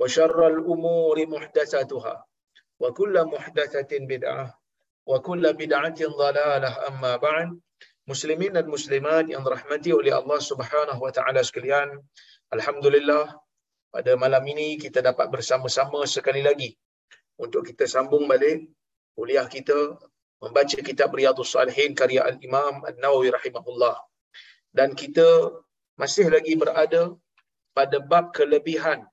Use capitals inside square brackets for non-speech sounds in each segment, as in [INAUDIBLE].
وشر الأمور محدثاتها وكل محدثة بدعة وكل بدعة ضلالة أما بعد Muslimin dan Muslimat yang dirahmati oleh Allah Subhanahu Wa Taala sekalian, Alhamdulillah pada malam ini kita dapat bersama-sama sekali lagi untuk kita sambung balik kuliah kita membaca kitab Riyadhus Salihin karya Al-Imam An-Nawawi rahimahullah. Dan kita masih lagi berada pada bab kelebihan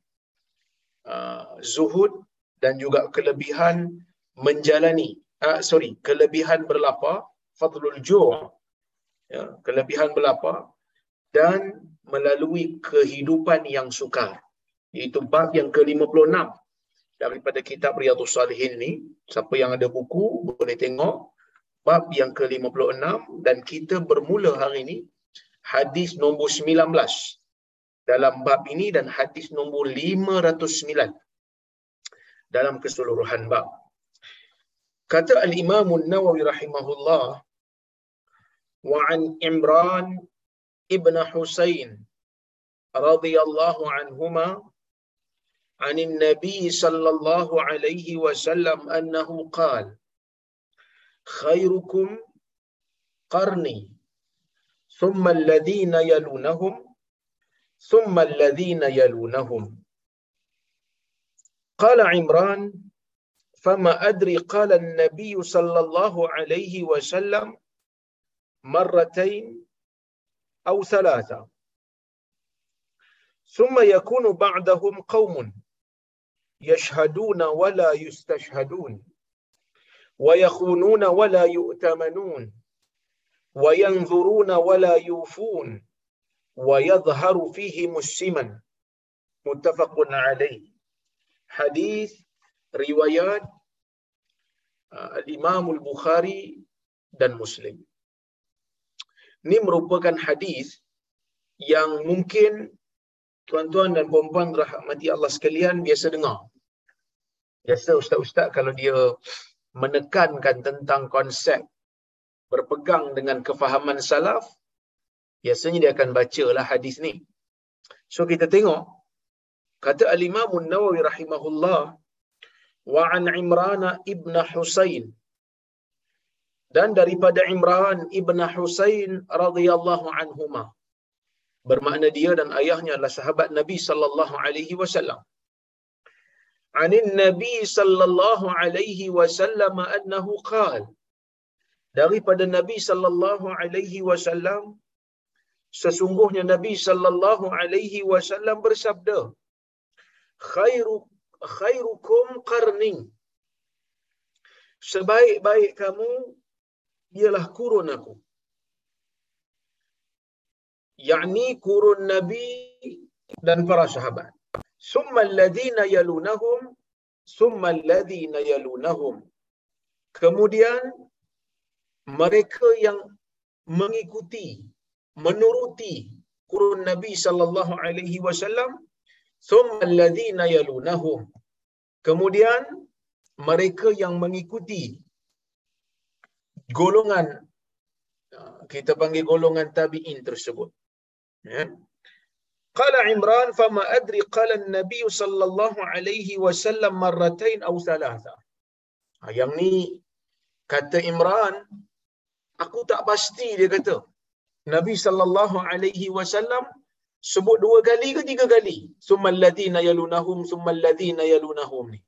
uh, zuhud dan juga kelebihan menjalani uh, sorry kelebihan berlapar fadlul ju' ya, kelebihan berlapar dan melalui kehidupan yang sukar. Itu bab yang ke-56 daripada kitab Riyadhus Salihin ni. Siapa yang ada buku boleh tengok bab yang ke-56 dan kita bermula hari ini hadis nombor 19 dalam bab ini dan hadis nombor 509 dalam keseluruhan bab. Kata Al-Imam An-Nawawi rahimahullah وعن عمران ابن حسين رضي الله عنهما عن النبي صلى الله عليه وسلم أنه قال خيركم قرني ثم الذين يلونهم ثم الذين يلونهم. قال عمران فما أدري قال النبي صلى الله عليه وسلم مرتين أو ثلاثة. ثم يكون بعدهم قوم يشهدون ولا يستشهدون ويخونون ولا يؤتمنون وينظرون ولا يوفون. ويظهر فيه مسلما متفق عليه al-Imam al-Bukhari dan Muslim. Ini merupakan hadis yang mungkin tuan-tuan dan puan-puan rahmati Allah sekalian biasa dengar. Biasa ustaz-ustaz kalau dia menekankan tentang konsep berpegang dengan kefahaman salaf, biasanya dia akan bacalah hadis ni. So kita tengok. Kata al-Imam An-Nawawi rahimahullah wa an Imran ibn Husain dan daripada Imran ibn Husain radhiyallahu anhuma. Bermakna dia dan ayahnya adalah sahabat Nabi sallallahu alaihi wasallam. Anin Nabi sallallahu alaihi wasallam annahu qala daripada Nabi sallallahu alaihi wasallam sesungguhnya Nabi sallallahu alaihi wasallam bersabda khairu khairukum qarni sebaik-baik kamu ialah kurun aku. Yakni kurun nabi dan para sahabat. Summa alladhina yalunahum summa alladhina yalunahum. Kemudian mereka yang mengikuti menuruti kurun nabi sallallahu alaihi wasallam thumma alladhina yalunahum kemudian mereka yang mengikuti golongan uh, kita panggil golongan tabi'in tersebut. Qala Imran fama adri qala Nabi sallallahu alaihi wasallam marratain aw thalatha. Ha, yang ni kata Imran aku tak pasti dia kata. Nabi sallallahu alaihi wasallam sebut dua kali ke tiga kali? Summal ladina yalunahum summal ladina yalunahum ni.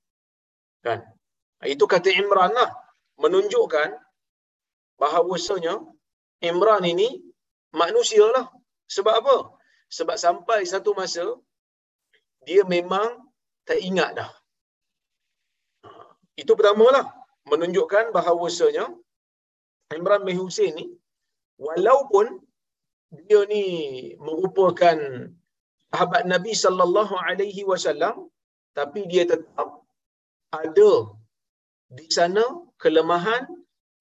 Kan? Itu kata Imran lah. Menunjukkan bahawasanya Imran ini manusia lah. Sebab apa? Sebab sampai satu masa, dia memang tak ingat dah. Itu pertama lah. Menunjukkan bahawasanya Imran bin Hussein ni, walaupun dia ni merupakan sahabat Nabi sallallahu alaihi wasallam tapi dia tetap ada di sana kelemahan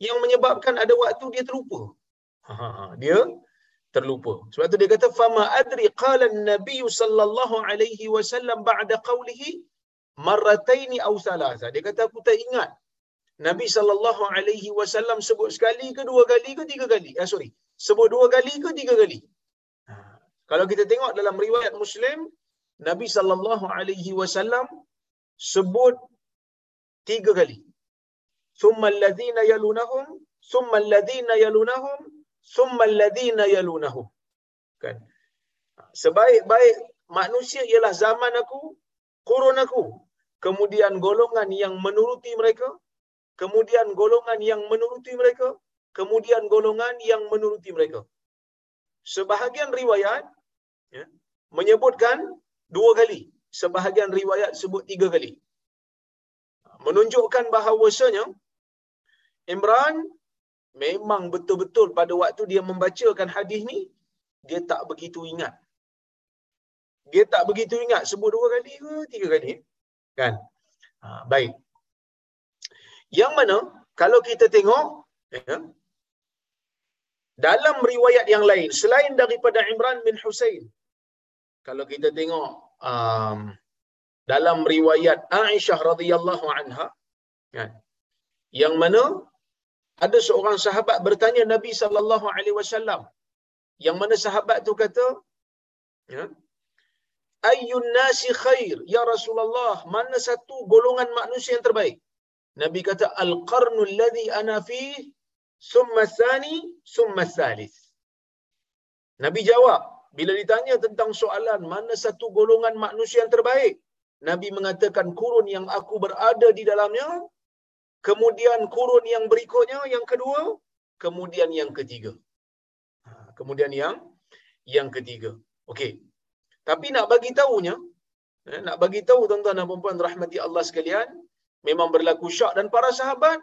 yang menyebabkan ada waktu dia terlupa. Ha, dia terlupa. Sebab tu dia kata fama adri qala an-nabiy sallallahu alaihi wasallam ba'da qawlihi marratain aw thalatha. Dia kata aku tak ingat Nabi sallallahu alaihi wasallam sebut sekali ke dua kali ke tiga kali. Eh sorry. Sebut dua kali ke tiga kali. Kalau kita tengok dalam riwayat Muslim, Nabi sallallahu alaihi wasallam sebut tiga kali. Thumma alladhina yalunahum, thumma alladhina yalunahum, thumma alladhina yalunahum. Kan? Sebaik-baik manusia ialah zaman aku, kurun aku. Kemudian golongan yang menuruti mereka, kemudian golongan yang menuruti mereka, kemudian golongan yang menuruti mereka. Sebahagian riwayat ya, menyebutkan dua kali. Sebahagian riwayat sebut tiga kali. Menunjukkan bahawasanya Imran memang betul-betul pada waktu dia membacakan hadis ni, dia tak begitu ingat. Dia tak begitu ingat sebut dua kali ke tiga kali. Kan? Ha, baik. Yang mana kalau kita tengok ya, dalam riwayat yang lain selain daripada Imran bin Husain kalau kita tengok um, dalam riwayat Aisyah radhiyallahu anha ya, yang mana ada seorang sahabat bertanya Nabi sallallahu alaihi wasallam yang mana sahabat tu kata ya ayyun nasi khair ya Rasulullah mana satu golongan manusia yang terbaik? Nabi kata al-qarnul ladzi ana fi summa thani summa thalith. Nabi jawab bila ditanya tentang soalan mana satu golongan manusia yang terbaik? Nabi mengatakan kurun yang aku berada di dalamnya kemudian kurun yang berikutnya yang kedua kemudian yang ketiga. Ha, kemudian yang yang ketiga. Okey. Tapi nak bagi tahunya eh, nak bagi tahu tuan-tuan dan puan-puan rahmati Allah sekalian memang berlaku syak dan para sahabat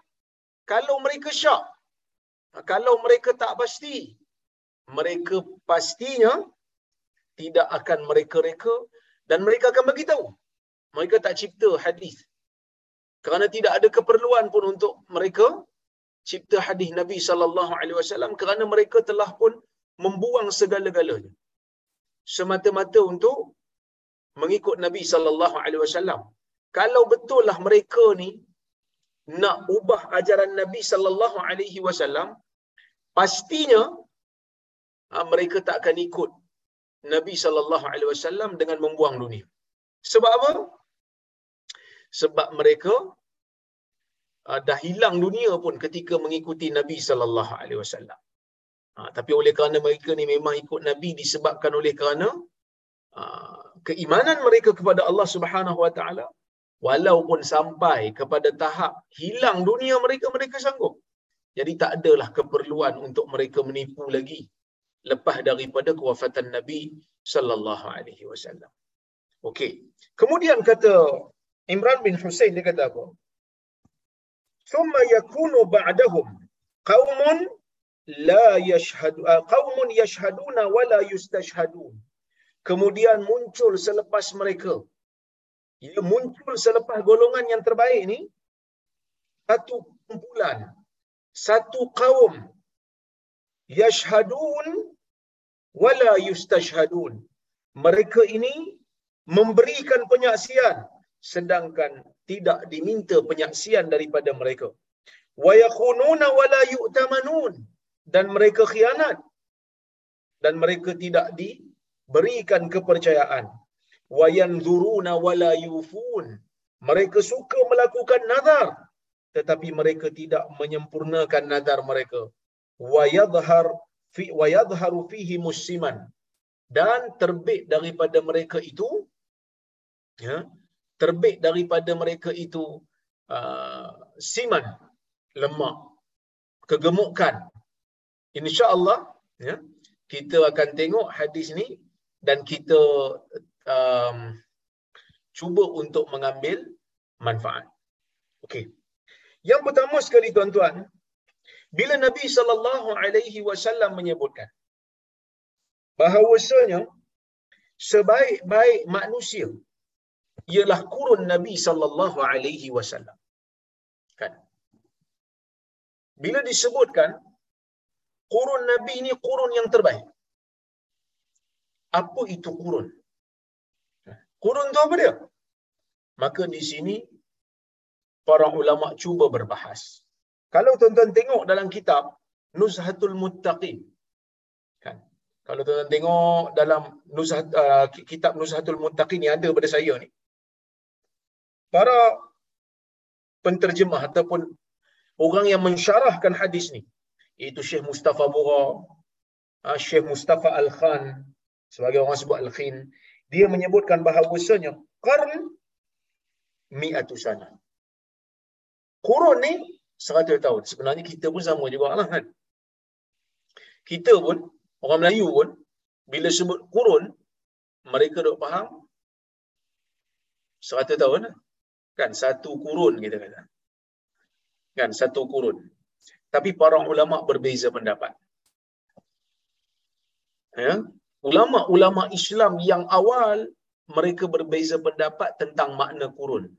kalau mereka syak kalau mereka tak pasti mereka pastinya tidak akan mereka reka dan mereka akan bagi tahu mereka tak cipta hadis. Kerana tidak ada keperluan pun untuk mereka cipta hadis Nabi sallallahu alaihi wasallam kerana mereka telah pun membuang segala-galanya. Semata-mata untuk mengikut Nabi sallallahu alaihi wasallam. Kalau betul lah mereka ni nak ubah ajaran Nabi sallallahu alaihi wasallam pastinya ha, mereka tak akan ikut Nabi sallallahu alaihi wasallam dengan membuang dunia. Sebab apa? Sebab mereka uh, dah hilang dunia pun ketika mengikuti Nabi sallallahu alaihi wasallam. Ha, tapi oleh kerana mereka ni memang ikut Nabi disebabkan oleh kerana keimanan mereka kepada Allah Subhanahu wa taala walaupun sampai kepada tahap hilang dunia mereka mereka sanggup. Jadi tak adalah keperluan untuk mereka menipu lagi lepas daripada kewafatan Nabi sallallahu alaihi wasallam. Okey. Kemudian kata Imran bin Husain dia kata apa? Ba'dahum qaumun la yashhadu uh, qaumun yashhaduna wa la yustashhadun. Kemudian muncul selepas mereka ia muncul selepas golongan yang terbaik ni satu kumpulan satu kaum. Yashhadun wala yustashhadun. Mereka ini memberikan penyaksian sedangkan tidak diminta penyaksian daripada mereka. Wa yakhununa wa la yu'tamanun. Dan mereka khianat. Dan mereka tidak diberikan kepercayaan wa yanzuruna wa la yufun mereka suka melakukan nazar tetapi mereka tidak menyempurnakan nazar mereka. wa yadhhar fi wa yadhharu fihi musliman dan terbit daripada mereka itu ya terbit daripada mereka itu uh, siman lemak kegemukan. Insyaallah ya kita akan tengok hadis ni dan kita um, cuba untuk mengambil manfaat okey yang pertama sekali tuan-tuan bila Nabi sallallahu alaihi wasallam menyebutkan bahawasanya sebaik-baik manusia ialah kurun Nabi sallallahu alaihi wasallam. Kan? Bila disebutkan kurun Nabi ini kurun yang terbaik. Apa itu kurun? Kurun tu apa dia? Maka di sini para ulama cuba berbahas. Kalau tuan-tuan tengok dalam kitab Nuzhatul Muttaqin. Kan? Kalau tuan-tuan tengok dalam Nuzhat, uh, kitab Nuzhatul Muttaqin ni ada pada saya ni. Para penterjemah ataupun orang yang mensyarahkan hadis ni iaitu Syekh Mustafa Bura, uh, Syekh Mustafa Al-Khan sebagai orang sebut Al-Khin, dia menyebutkan bahawasanya qarn mi'atu sana. Kurun ni 100 tahun. Sebenarnya kita pun sama juga lah kan. Kita pun, orang Melayu pun, bila sebut kurun, mereka dok faham 100 tahun lah. Kan, satu kurun kita kata. Kan, satu kurun. Tapi para ulama berbeza pendapat. Ya? Ulama-ulama Islam yang awal, mereka berbeza pendapat tentang makna kurun.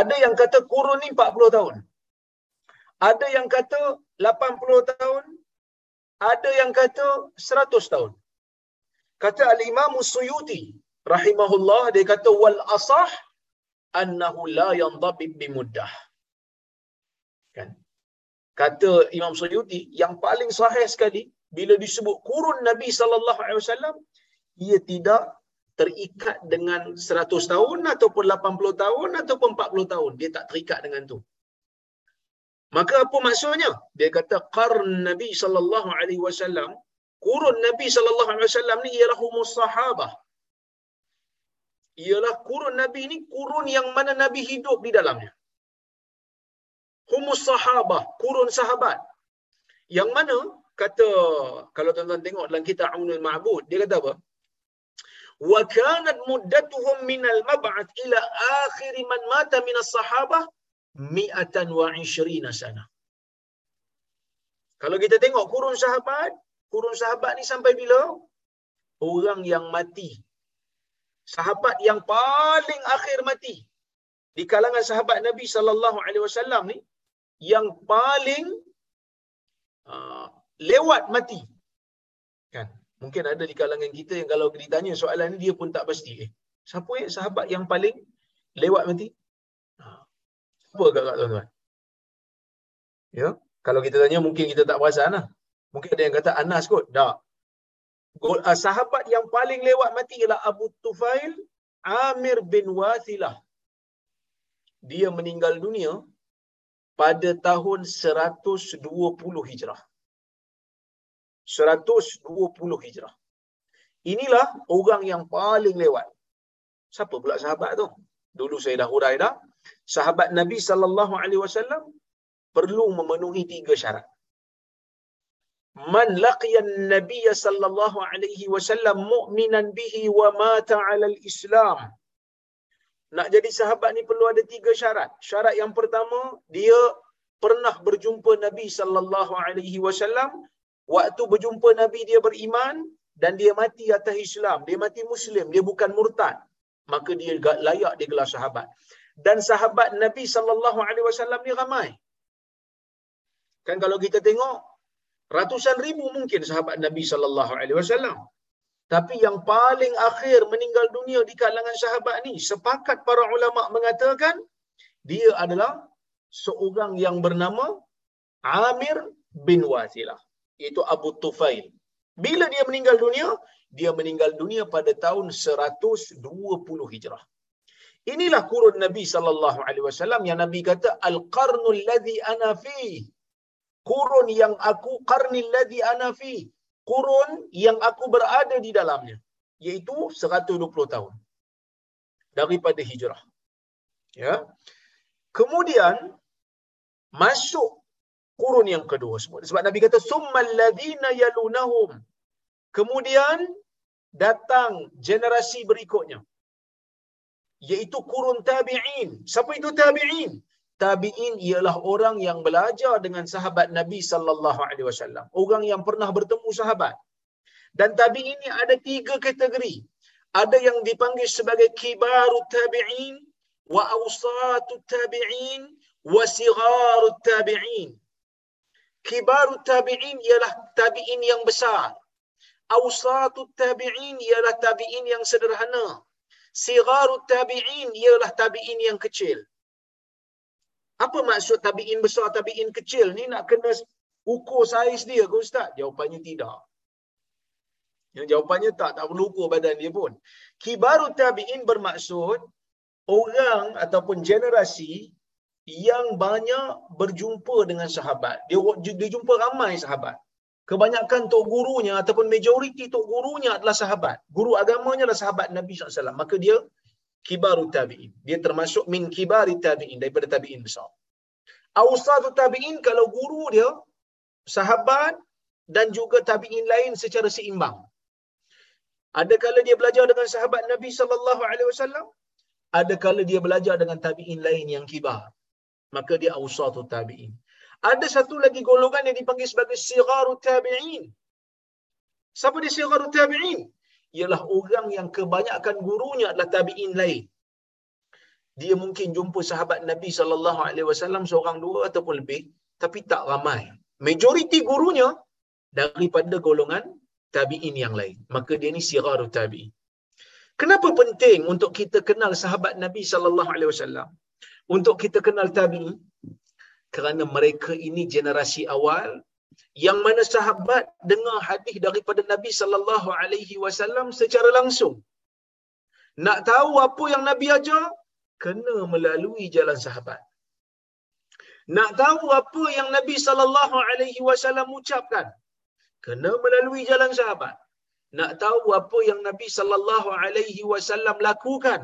Ada yang kata kurun ni 40 tahun. Ada yang kata 80 tahun. Ada yang kata 100 tahun. Kata Al-Imam Suyuti rahimahullah dia kata wal asah annahu la yandabib bimuddah. Kan? Kata Imam Suyuti yang paling sahih sekali bila disebut kurun Nabi sallallahu alaihi wasallam ia tidak terikat dengan 100 tahun ataupun 80 tahun ataupun 40 tahun. Dia tak terikat dengan tu. Maka apa maksudnya? Dia kata qarn nabi sallallahu alaihi wasallam kurun nabi sallallahu alaihi wasallam ni ialah humus sahabah. Ialah kurun nabi ni kurun yang mana nabi hidup di dalamnya. Humus sahabah kurun sahabat. Yang mana kata kalau tuan-tuan tengok dalam kitab Aunul Ma'bud dia kata apa wa kanat muddatuhum min al-mab'ath ila akhir man mata min as-sahabah mi'atan wa ishrina sana. Kalau kita tengok kurun sahabat, kurun sahabat ni sampai bila? Orang yang mati. Sahabat yang paling akhir mati. Di kalangan sahabat Nabi sallallahu alaihi wasallam ni yang paling uh, lewat mati. Kan? Mungkin ada di kalangan kita yang kalau ditanya soalan ni dia pun tak pasti. Eh, siapa ya sahabat yang paling lewat mati? Apa agak tuan-tuan? Ya, kalau kita tanya mungkin kita tak perasan lah. Mungkin ada yang kata Anas kot. Tak. Uh, sahabat yang paling lewat mati ialah Abu Tufail Amir bin Wathilah. Dia meninggal dunia pada tahun 120 Hijrah. 120 Hijrah. Inilah orang yang paling lewat. Siapa pula sahabat tu? Dulu saya dah hurai dah sahabat Nabi sallallahu alaihi wasallam perlu memenuhi tiga syarat. Man laqiya an-nabiy sallallahu alaihi wasallam mu'minan bihi wa mata 'ala al-islam. Nak jadi sahabat ni perlu ada tiga syarat. Syarat yang pertama, dia pernah berjumpa Nabi sallallahu alaihi wasallam waktu berjumpa Nabi dia beriman dan dia mati atas Islam, dia mati muslim, dia bukan murtad. Maka dia layak digelar sahabat dan sahabat Nabi sallallahu alaihi wasallam ni ramai. Kan kalau kita tengok ratusan ribu mungkin sahabat Nabi sallallahu alaihi wasallam. Tapi yang paling akhir meninggal dunia di kalangan sahabat ni, sepakat para ulama mengatakan dia adalah seorang yang bernama Amir bin Wasilah. Iaitu Abu Tufail. Bila dia meninggal dunia? Dia meninggal dunia pada tahun 120 Hijrah. Inilah kurun Nabi sallallahu alaihi wasallam yang Nabi kata al-qarnul ladzi ana fi. Kurun yang aku qarnil ladzi ana fi. Kurun yang aku berada di dalamnya iaitu 120 tahun daripada hijrah. Ya. Kemudian masuk kurun yang kedua sebab Nabi kata summal ladzina yalunahum. Kemudian datang generasi berikutnya iaitu kurun tabi'in. Siapa itu tabi'in? Tabi'in ialah orang yang belajar dengan sahabat Nabi sallallahu alaihi wasallam. Orang yang pernah bertemu sahabat. Dan tabi'in ini ada tiga kategori. Ada yang dipanggil sebagai kibaru tabi'in wa awsatu tabi'in wa sigharu tabi'in. Kibaru tabi'in ialah tabi'in yang besar. Awsatu tabi'in ialah tabi'in yang sederhana Sigharu tabi'in ialah tabi'in yang kecil. Apa maksud tabi'in besar, tabi'in kecil ni nak kena ukur saiz dia ke Ustaz? Jawapannya tidak. Yang jawapannya tak, tak perlu ukur badan dia pun. Kibaru tabi'in bermaksud orang ataupun generasi yang banyak berjumpa dengan sahabat. Dia, dia jumpa ramai sahabat kebanyakan tok gurunya ataupun majoriti tok gurunya adalah sahabat. Guru agamanya adalah sahabat Nabi SAW. Maka dia kibaru tabi'in. Dia termasuk min kibari tabi'in daripada tabi'in besar. Awsatu tabi'in kalau guru dia sahabat dan juga tabi'in lain secara seimbang. Ada kala dia belajar dengan sahabat Nabi sallallahu alaihi wasallam, ada kala dia belajar dengan tabi'in lain yang kibar. Maka dia awsatu tabi'in. Ada satu lagi golongan yang dipanggil sebagai sigharu tabi'in. Siapa dia sigharu tabi'in? Ialah orang yang kebanyakan gurunya adalah tabi'in lain. Dia mungkin jumpa sahabat Nabi sallallahu alaihi wasallam seorang dua ataupun lebih tapi tak ramai. Majoriti gurunya daripada golongan tabi'in yang lain. Maka dia ni sigharu tabi'in. Kenapa penting untuk kita kenal sahabat Nabi sallallahu alaihi wasallam? Untuk kita kenal tabi'in? kerana mereka ini generasi awal yang mana sahabat dengar hadis daripada Nabi sallallahu alaihi wasallam secara langsung. Nak tahu apa yang Nabi ajar, kena melalui jalan sahabat. Nak tahu apa yang Nabi sallallahu alaihi wasallam ucapkan, kena melalui jalan sahabat. Nak tahu apa yang Nabi sallallahu alaihi wasallam lakukan,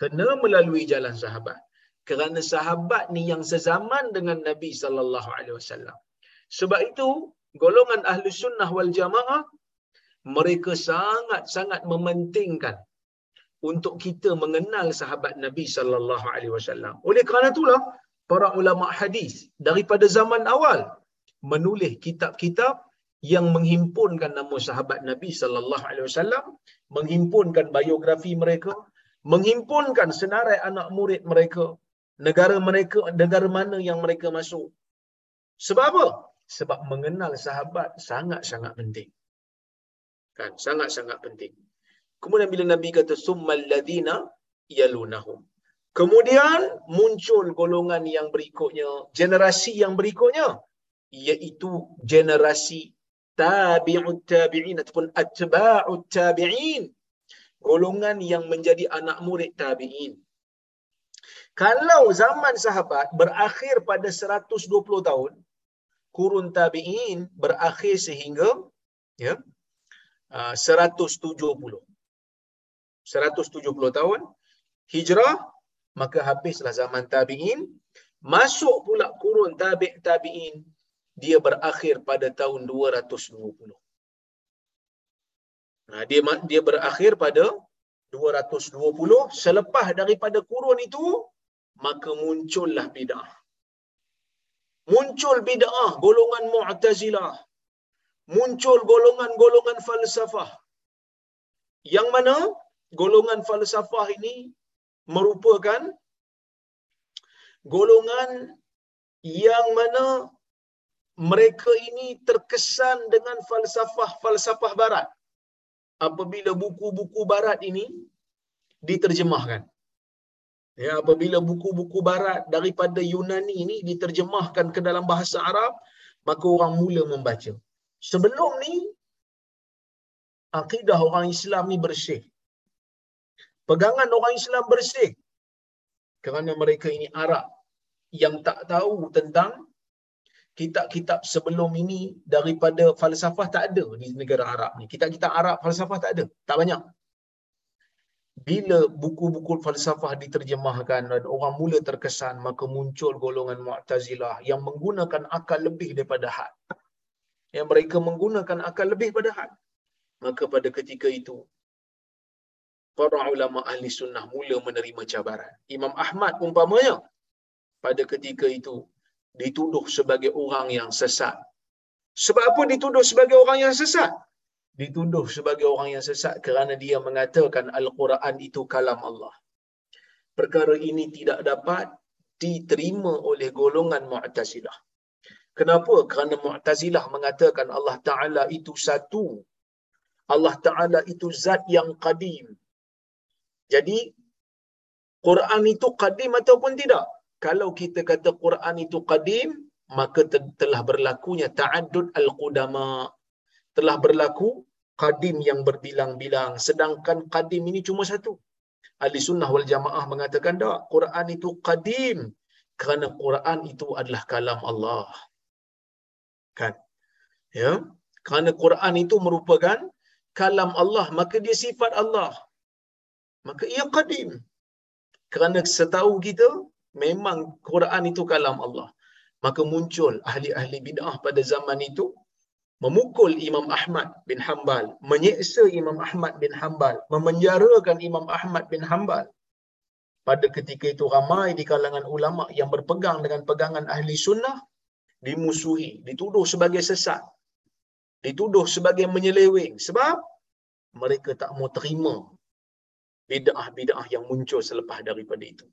kena melalui jalan sahabat kerana sahabat ni yang sezaman dengan Nabi sallallahu alaihi wasallam. Sebab itu golongan ahli sunnah wal jamaah mereka sangat-sangat mementingkan untuk kita mengenal sahabat Nabi sallallahu alaihi wasallam. Oleh kerana itulah para ulama hadis daripada zaman awal menulis kitab-kitab yang menghimpunkan nama sahabat Nabi sallallahu alaihi wasallam, menghimpunkan biografi mereka, menghimpunkan senarai anak murid mereka, negara mereka negara mana yang mereka masuk. Sebab apa? Sebab mengenal sahabat sangat-sangat penting. Kan, sangat-sangat penting. Kemudian bila Nabi kata summal ladina yalunahum. Kemudian muncul golongan yang berikutnya, generasi yang berikutnya iaitu generasi tabi'ut tabi'in ataupun atba'ut tabi'in. Golongan yang menjadi anak murid tabi'in. Kalau zaman sahabat berakhir pada 120 tahun, kurun tabi'in berakhir sehingga ya, 170. Uh, 170 tahun hijrah, maka habislah zaman tabi'in. Masuk pula kurun tabi' tabi'in, dia berakhir pada tahun 220. Nah, dia dia berakhir pada 220 selepas daripada kurun itu maka muncullah bid'ah. Muncul bid'ah golongan Mu'tazilah. Muncul golongan-golongan falsafah. Yang mana golongan falsafah ini merupakan golongan yang mana mereka ini terkesan dengan falsafah-falsafah barat. apabila buku-buku barat ini diterjemahkan. Ya, apabila buku-buku barat daripada Yunani ini diterjemahkan ke dalam bahasa Arab, maka orang mula membaca. Sebelum ni, akidah orang Islam ni bersih. Pegangan orang Islam bersih. Kerana mereka ini Arab yang tak tahu tentang kitab-kitab sebelum ini daripada falsafah tak ada di negara Arab ni. Kitab-kitab Arab falsafah tak ada. Tak banyak. Bila buku-buku falsafah diterjemahkan dan orang mula terkesan, maka muncul golongan Mu'tazilah yang menggunakan akal lebih daripada had. Yang mereka menggunakan akal lebih daripada had. Maka pada ketika itu, para ulama ahli sunnah mula menerima cabaran. Imam Ahmad umpamanya, pada ketika itu, dituduh sebagai orang yang sesat. Sebab apa dituduh sebagai orang yang sesat? Dituduh sebagai orang yang sesat kerana dia mengatakan Al-Quran itu kalam Allah. Perkara ini tidak dapat diterima oleh golongan Mu'tazilah. Kenapa? Kerana Mu'tazilah mengatakan Allah Ta'ala itu satu. Allah Ta'ala itu zat yang qadim. Jadi, Quran itu qadim ataupun tidak? kalau kita kata Quran itu qadim, maka telah berlakunya ta'addud al-qudama. Telah berlaku qadim yang berbilang-bilang. Sedangkan qadim ini cuma satu. Ahli sunnah wal jamaah mengatakan tak, Quran itu qadim. Kerana Quran itu adalah kalam Allah. Kan? Ya? Kerana Quran itu merupakan kalam Allah, maka dia sifat Allah. Maka ia qadim. Kerana setahu kita, memang Quran itu kalam Allah. Maka muncul ahli-ahli bid'ah pada zaman itu memukul Imam Ahmad bin Hanbal, menyeksa Imam Ahmad bin Hanbal, memenjarakan Imam Ahmad bin Hanbal. Pada ketika itu ramai di kalangan ulama yang berpegang dengan pegangan ahli sunnah dimusuhi, dituduh sebagai sesat. Dituduh sebagai menyeleweng sebab mereka tak mau terima bid'ah-bid'ah yang muncul selepas daripada itu.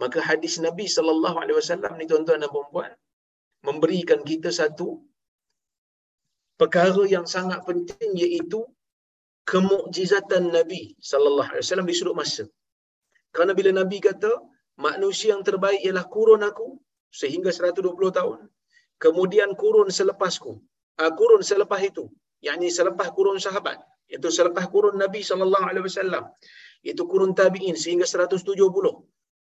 Maka hadis Nabi sallallahu alaihi wasallam ni tuan-tuan dan puan-puan memberikan kita satu perkara yang sangat penting iaitu kemukjizatan Nabi sallallahu alaihi wasallam di sudut masa. Kerana bila Nabi kata manusia yang terbaik ialah kurun aku sehingga 120 tahun. Kemudian kurun selepasku. Uh, kurun selepas itu, yakni selepas kurun sahabat, itu selepas kurun Nabi sallallahu alaihi wasallam. Itu kurun tabi'in sehingga 170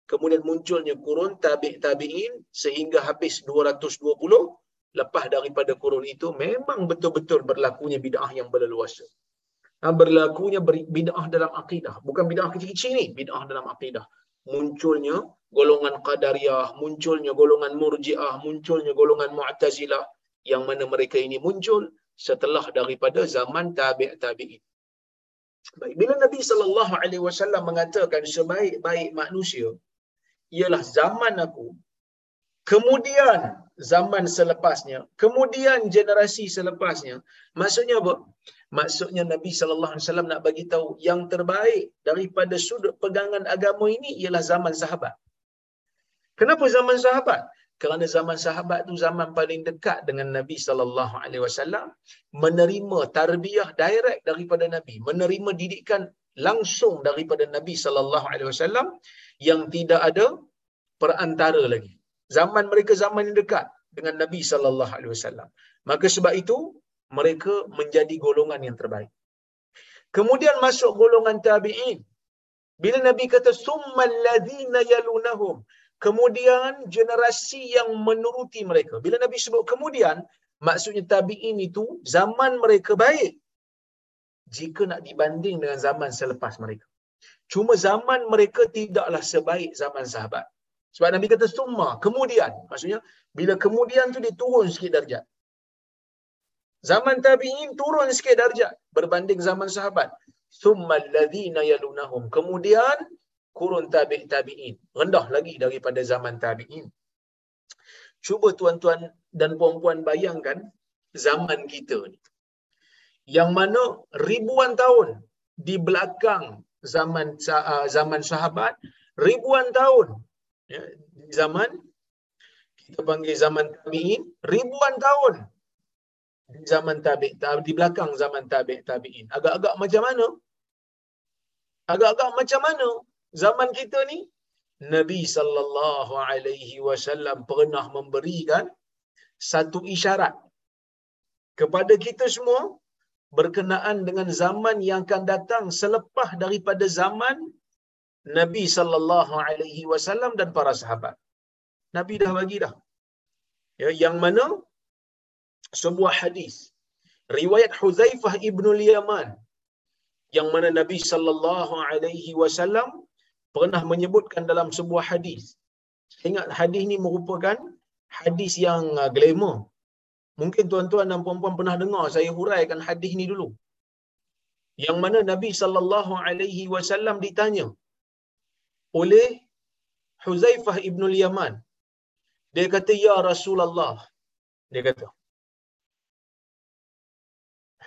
kemudian munculnya kurun tabi' tabi'in sehingga habis 220 lepas daripada kurun itu memang betul-betul berlakunya bid'ah yang berleluasa. Ha, berlakunya bid'ah dalam akidah. Bukan bid'ah kecil-kecil ni, bid'ah dalam akidah. Munculnya golongan qadariyah, munculnya golongan murji'ah, munculnya golongan mu'tazilah yang mana mereka ini muncul setelah daripada zaman tabi' tabi'in. Baik, bila Nabi sallallahu alaihi wasallam mengatakan sebaik-baik manusia ialah zaman aku kemudian zaman selepasnya kemudian generasi selepasnya maksudnya apa? Maksudnya Nabi sallallahu alaihi wasallam nak bagi tahu yang terbaik daripada sudut pegangan agama ini ialah zaman sahabat. Kenapa zaman sahabat? Kerana zaman sahabat tu zaman paling dekat dengan Nabi sallallahu alaihi wasallam menerima tarbiyah direct daripada Nabi menerima didikan langsung daripada Nabi sallallahu alaihi wasallam yang tidak ada perantara lagi. Zaman mereka zaman yang dekat dengan Nabi sallallahu alaihi wasallam. Maka sebab itu mereka menjadi golongan yang terbaik. Kemudian masuk golongan tabi'in. Bila Nabi kata summal ladzina yalunahum, kemudian generasi yang menuruti mereka. Bila Nabi sebut kemudian, maksudnya tabi'in itu zaman mereka baik jika nak dibanding dengan zaman selepas mereka. Cuma zaman mereka tidaklah sebaik zaman sahabat. Sebab Nabi kata summa, kemudian. Maksudnya, bila kemudian tu dia turun sikit darjat. Zaman tabi'in turun sikit darjat berbanding zaman sahabat. Summa alladhina yalunahum. Kemudian, kurun tabi' tabi'in. Rendah lagi daripada zaman tabi'in. Cuba tuan-tuan dan puan-puan bayangkan zaman kita ni. Yang mana ribuan tahun di belakang zaman uh, zaman sahabat, ribuan tahun ya, di zaman kita panggil zaman tabi'in ribuan tahun di zaman tabi' di belakang zaman tabi' tabi'in. Agak-agak macam mana? Agak-agak macam mana zaman kita ni? Nabi sallallahu alaihi wasallam pernah memberikan satu isyarat kepada kita semua berkenaan dengan zaman yang akan datang selepas daripada zaman Nabi sallallahu alaihi wasallam dan para sahabat. Nabi dah bagi dah. Ya, yang mana sebuah hadis riwayat Huzaifah ibnu Yaman yang mana Nabi sallallahu alaihi wasallam pernah menyebutkan dalam sebuah hadis. Ingat hadis ni merupakan hadis yang uh, glamour. Mungkin tuan-tuan dan puan-puan pernah dengar saya huraikan hadis ni dulu. Yang mana Nabi sallallahu alaihi wasallam ditanya oleh Huzaifah ibn Yaman. Dia kata ya Rasulullah. Dia kata.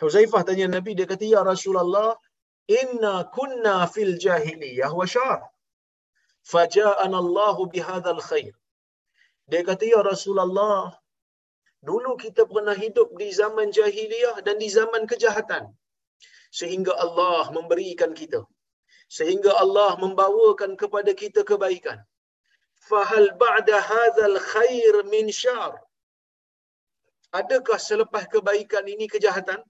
Huzaifah tanya Nabi dia kata ya Rasulullah inna kunna fil jahiliyah wa syar. Faja'ana Allah bihadzal khair. Dia kata ya Rasulullah dulu kita pernah hidup di zaman jahiliyah dan di zaman kejahatan. Sehingga Allah memberikan kita sehingga Allah membawakan kepada kita kebaikan fahal ba'da hadzal khair min syar adakah selepas kebaikan ini kejahatan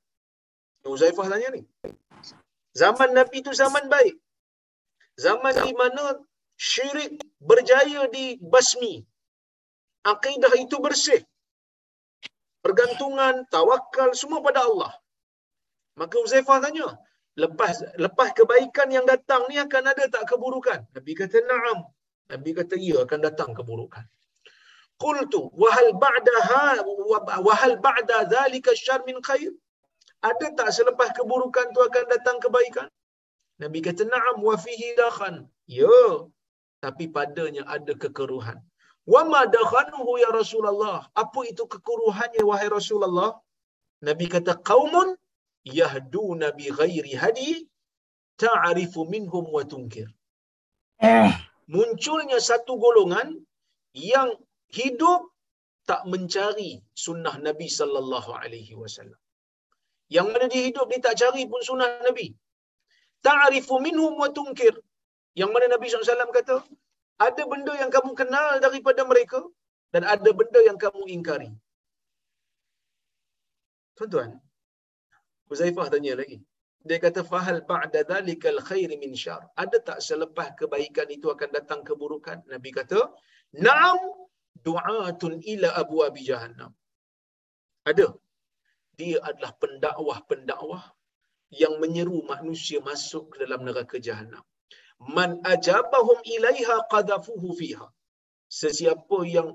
Uzaifah tanya ni Zaman Nabi itu zaman baik. Zaman di mana syirik berjaya di basmi. Akidah itu bersih. Pergantungan, tawakal, semua pada Allah. Maka Uzaifah tanya, lepas lepas kebaikan yang datang ni akan ada tak keburukan? Nabi kata, na'am. Nabi kata, ya akan datang keburukan. Qultu, wahal ba'da ha, wahal ba'da dhalika syar min khair? ada tak selepas keburukan tu akan datang kebaikan? Nabi kata, na'am wa fihi dakhan. Ya, tapi padanya ada kekeruhan. Wa ma dakhanuhu ya Rasulullah? Apa itu kekeruhannya wahai Rasulullah? Nabi kata, qaumun yahduna bi ghairi hadi ta'rifu minhum wa tunkir. Eh. Munculnya satu golongan yang hidup tak mencari sunnah Nabi sallallahu alaihi wasallam. Yang mana dia hidup dia tak cari pun sunnah Nabi. Ta'rifu minhum wa tunkir. Yang mana Nabi SAW kata, ada benda yang kamu kenal daripada mereka dan ada benda yang kamu ingkari. Tuan-tuan, Huzaifah tanya lagi. Dia kata, fahal ba'da dhalikal khair min syar. Ada tak selepas kebaikan itu akan datang keburukan? Nabi kata, Naam du'atun ila abu abi jahannam. Ada dia adalah pendakwah-pendakwah yang menyeru manusia masuk ke dalam neraka jahanam. Man ajabahum ilaiha qadhafuhu fiha. Sesiapa yang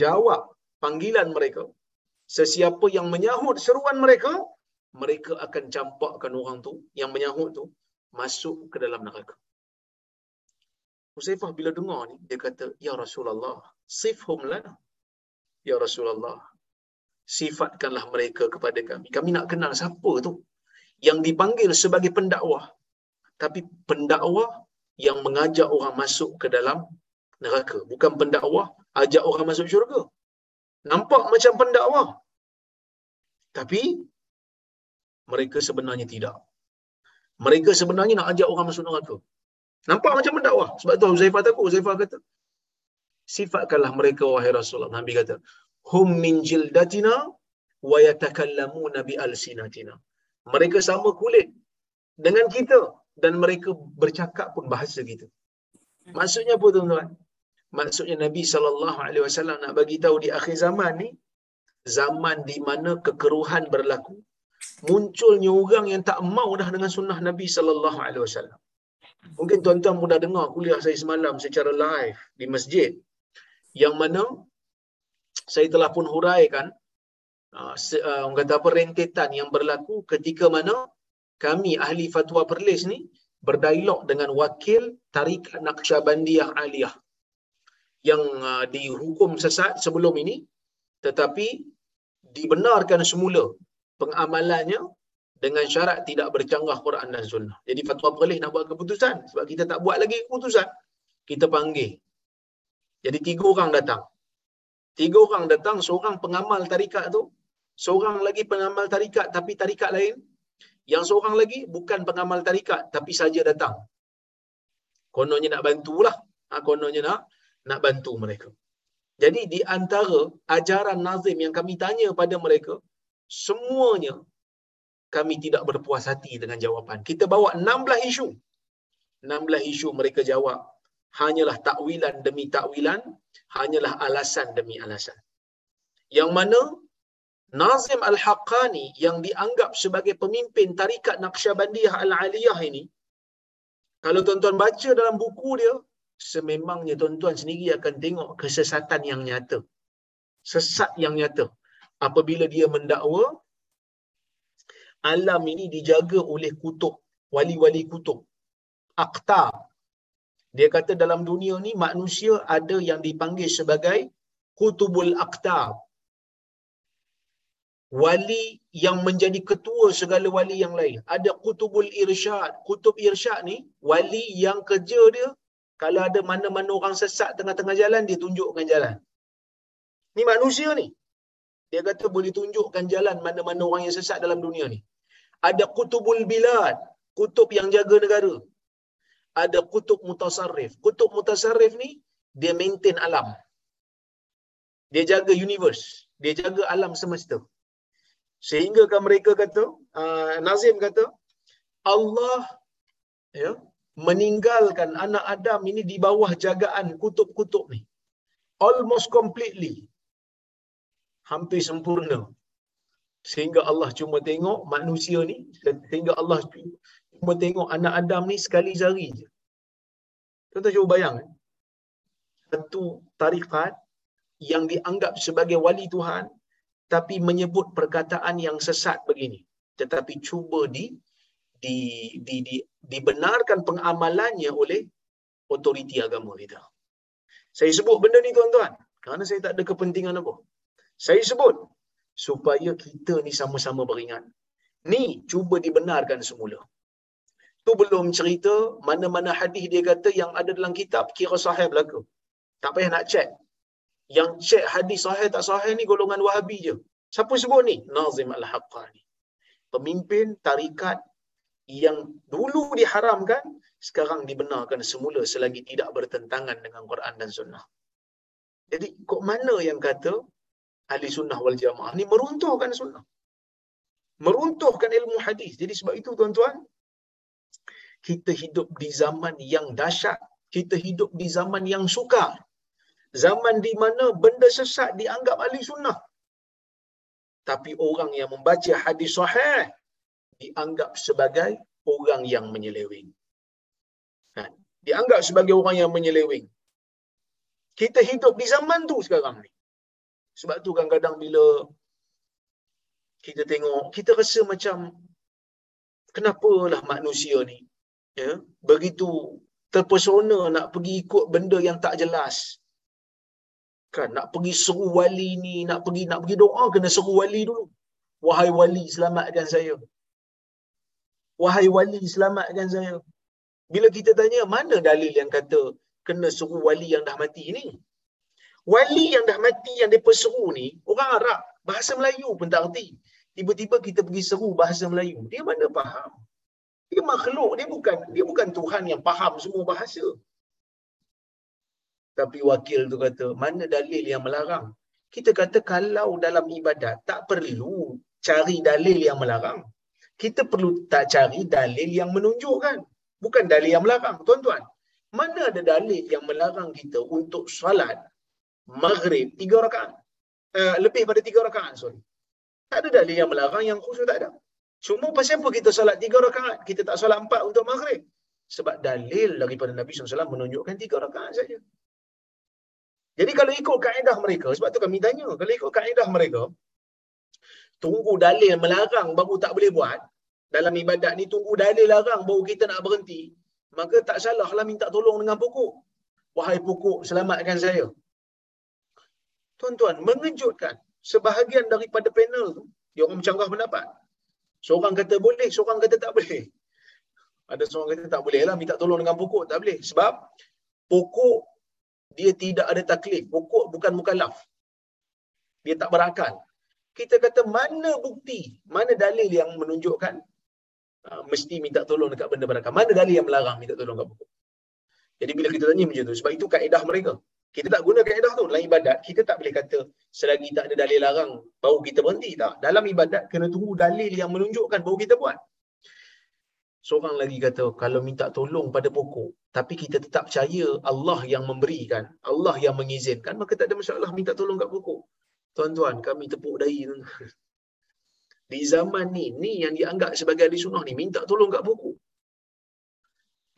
jawab panggilan mereka, sesiapa yang menyahut seruan mereka, mereka akan campakkan orang tu yang menyahut tu masuk ke dalam neraka. Husaifah bila dengar ni dia kata ya Rasulullah sifhum lana ya Rasulullah sifatkanlah mereka kepada kami. Kami nak kenal siapa tu yang dipanggil sebagai pendakwah. Tapi pendakwah yang mengajak orang masuk ke dalam neraka. Bukan pendakwah ajak orang masuk syurga. Nampak macam pendakwah. Tapi mereka sebenarnya tidak. Mereka sebenarnya nak ajak orang masuk neraka. Nampak macam pendakwah. Sebab tu Zaifah takut. Zaifah kata, sifatkanlah mereka wahai Rasulullah. Nabi kata, hum min jildatina wa yatakallamuna bi alsinatina. Mereka sama kulit dengan kita dan mereka bercakap pun bahasa kita. Maksudnya apa tuan-tuan? Maksudnya Nabi sallallahu alaihi wasallam nak bagi tahu di akhir zaman ni zaman di mana kekeruhan berlaku munculnya orang yang tak mau dah dengan sunnah Nabi sallallahu alaihi wasallam. Mungkin tuan-tuan pun dah dengar kuliah saya semalam secara live di masjid yang mana saya telah pun huraikan uh, orang kata apa rentetan yang berlaku ketika mana kami ahli fatwa perlis ni berdialog dengan wakil tarikat Naqsyabandiyah Aliyah yang uh, dihukum sesat sebelum ini tetapi dibenarkan semula pengamalannya dengan syarat tidak bercanggah Quran dan Sunnah. Jadi fatwa perlis nak buat keputusan sebab kita tak buat lagi keputusan. Kita panggil. Jadi tiga orang datang. Tiga orang datang, seorang pengamal tarikat tu seorang lagi pengamal tarikat tapi tarikat lain, yang seorang lagi bukan pengamal tarikat tapi saja datang. Kononnya nak bantulah. Ha, kononnya nak nak bantu mereka. Jadi di antara ajaran nazim yang kami tanya pada mereka, semuanya kami tidak berpuas hati dengan jawapan. Kita bawa 16 isu. 16 isu mereka jawab. Hanyalah takwilan demi takwilan, hanyalah alasan demi alasan. Yang mana Nazim Al-Haqqani yang dianggap sebagai pemimpin tarikat Naqsyabandiyah Al-Aliyah ini, kalau tuan-tuan baca dalam buku dia, sememangnya tuan-tuan sendiri akan tengok kesesatan yang nyata. Sesat yang nyata. Apabila dia mendakwa, alam ini dijaga oleh kutub, wali-wali kutub. Akta. Dia kata dalam dunia ni manusia ada yang dipanggil sebagai kutubul akta. Wali yang menjadi ketua segala wali yang lain. Ada kutubul irsyad. Kutub irsyad ni, wali yang kerja dia kalau ada mana-mana orang sesat tengah-tengah jalan, dia tunjukkan jalan. Ni manusia ni. Dia kata boleh tunjukkan jalan mana-mana orang yang sesat dalam dunia ni. Ada kutubul bilad, kutub yang jaga negara. Ada kutub mutasarrif. Kutub mutasarrif ni, dia maintain alam. Dia jaga universe. Dia jaga alam semesta. Sehingga kan mereka kata, uh, Nazim kata, Allah ya, meninggalkan anak Adam ini di bawah jagaan kutub-kutub ni. Almost completely. Hampir sempurna. Sehingga Allah cuma tengok manusia ni, sehingga Allah cuma tengok anak Adam ni sekali sehari je. Kita cuba bayang. Eh? Satu tarikat yang dianggap sebagai wali Tuhan, tapi menyebut perkataan yang sesat begini. Tetapi cuba di di, di, di, dibenarkan pengamalannya oleh otoriti agama kita. Saya sebut benda ni tuan-tuan kerana saya tak ada kepentingan apa. Saya sebut supaya kita ni sama-sama beringat. Ni cuba dibenarkan semula. Tu belum cerita mana-mana hadis dia kata yang ada dalam kitab kira sahih belaka. Tak payah nak check. Yang check hadis sahih tak sahih ni golongan Wahabi je. Siapa sebut ni? Nazim Al-Haqqani. Pemimpin tarikat yang dulu diharamkan sekarang dibenarkan semula selagi tidak bertentangan dengan Quran dan Sunnah. Jadi kok mana yang kata ahli sunnah wal jamaah ni meruntuhkan sunnah. Meruntuhkan ilmu hadis. Jadi sebab itu tuan-tuan, kita hidup di zaman yang dahsyat. Kita hidup di zaman yang sukar. Zaman di mana benda sesat dianggap ahli sunnah. Tapi orang yang membaca hadis sahih dianggap sebagai orang yang menyeleweng. Kan? Dianggap sebagai orang yang menyeleweng. Kita hidup di zaman tu sekarang ni. Sebab tu kadang-kadang bila kita tengok, kita rasa macam kenapalah manusia ni ya, begitu terpesona nak pergi ikut benda yang tak jelas. Kan nak pergi seru wali ni, nak pergi nak pergi doa kena seru wali dulu. Wahai wali selamatkan saya wahai wali selamatkan saya. Bila kita tanya mana dalil yang kata kena suruh wali yang dah mati ni? Wali yang dah mati yang dia seru ni, orang Arab, bahasa Melayu pun tak erti. Tiba-tiba kita pergi seru bahasa Melayu. Dia mana faham? Dia makhluk, dia bukan dia bukan Tuhan yang faham semua bahasa. Tapi wakil tu kata, mana dalil yang melarang? Kita kata kalau dalam ibadat tak perlu cari dalil yang melarang kita perlu tak cari dalil yang menunjukkan. Bukan dalil yang melarang. Tuan-tuan, mana ada dalil yang melarang kita untuk salat maghrib tiga rakaat? Uh, lebih pada tiga rakaat, sorry. Tak ada dalil yang melarang yang khusus tak ada. Cuma pasal apa kita salat tiga rakaat? Kita tak salat empat untuk maghrib. Sebab dalil daripada Nabi SAW menunjukkan tiga rakaat saja. Jadi kalau ikut kaedah mereka, sebab tu kami tanya, kalau ikut kaedah mereka, tunggu dalil melarang baru tak boleh buat, dalam ibadat ni tunggu dalil larang baru kita nak berhenti, maka tak salahlah minta tolong dengan pokok. Wahai pokok, selamatkan saya. Tuan-tuan, mengejutkan sebahagian daripada panel tu, dia orang mencanggah pendapat. Seorang kata boleh, seorang kata tak boleh. Ada seorang kata tak boleh lah minta tolong dengan pokok, tak boleh. Sebab pokok dia tidak ada taklif. Pokok bukan mukallaf. Dia tak berakal kita kata mana bukti, mana dalil yang menunjukkan uh, mesti minta tolong dekat benda barakah. Mana dalil yang melarang minta tolong dekat pokok. Jadi bila kita tanya macam tu, sebab itu kaedah mereka. Kita tak guna kaedah tu. Dalam ibadat, kita tak boleh kata selagi tak ada dalil larang, baru kita berhenti. Tak. Dalam ibadat, kena tunggu dalil yang menunjukkan baru kita buat. Seorang lagi kata, kalau minta tolong pada pokok, tapi kita tetap percaya Allah yang memberikan, Allah yang mengizinkan, maka tak ada masalah minta tolong kat pokok. Tuan-tuan, kami tepuk dahi. [LAUGHS] Di zaman ni, ni yang dianggap sebagai ahli sunnah ni, minta tolong kat pokok.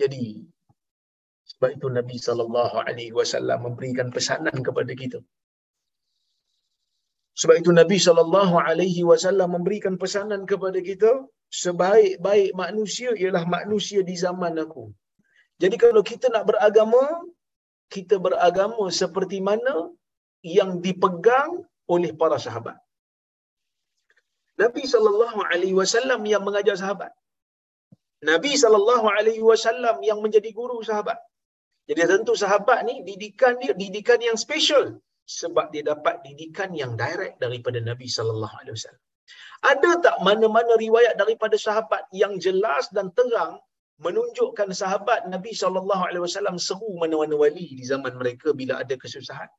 Jadi, sebab itu Nabi sallallahu alaihi wasallam memberikan pesanan kepada kita. Sebab itu Nabi sallallahu alaihi wasallam memberikan pesanan kepada kita, sebaik-baik manusia ialah manusia di zaman aku. Jadi kalau kita nak beragama, kita beragama seperti mana yang dipegang oleh para sahabat. Nabi sallallahu alaihi wasallam yang mengajar sahabat. Nabi sallallahu alaihi wasallam yang menjadi guru sahabat. Jadi tentu sahabat ni didikan dia didikan yang special sebab dia dapat didikan yang direct daripada Nabi sallallahu alaihi wasallam. Ada tak mana-mana riwayat daripada sahabat yang jelas dan terang menunjukkan sahabat Nabi sallallahu alaihi wasallam seru mana-mana wali di zaman mereka bila ada kesusahan?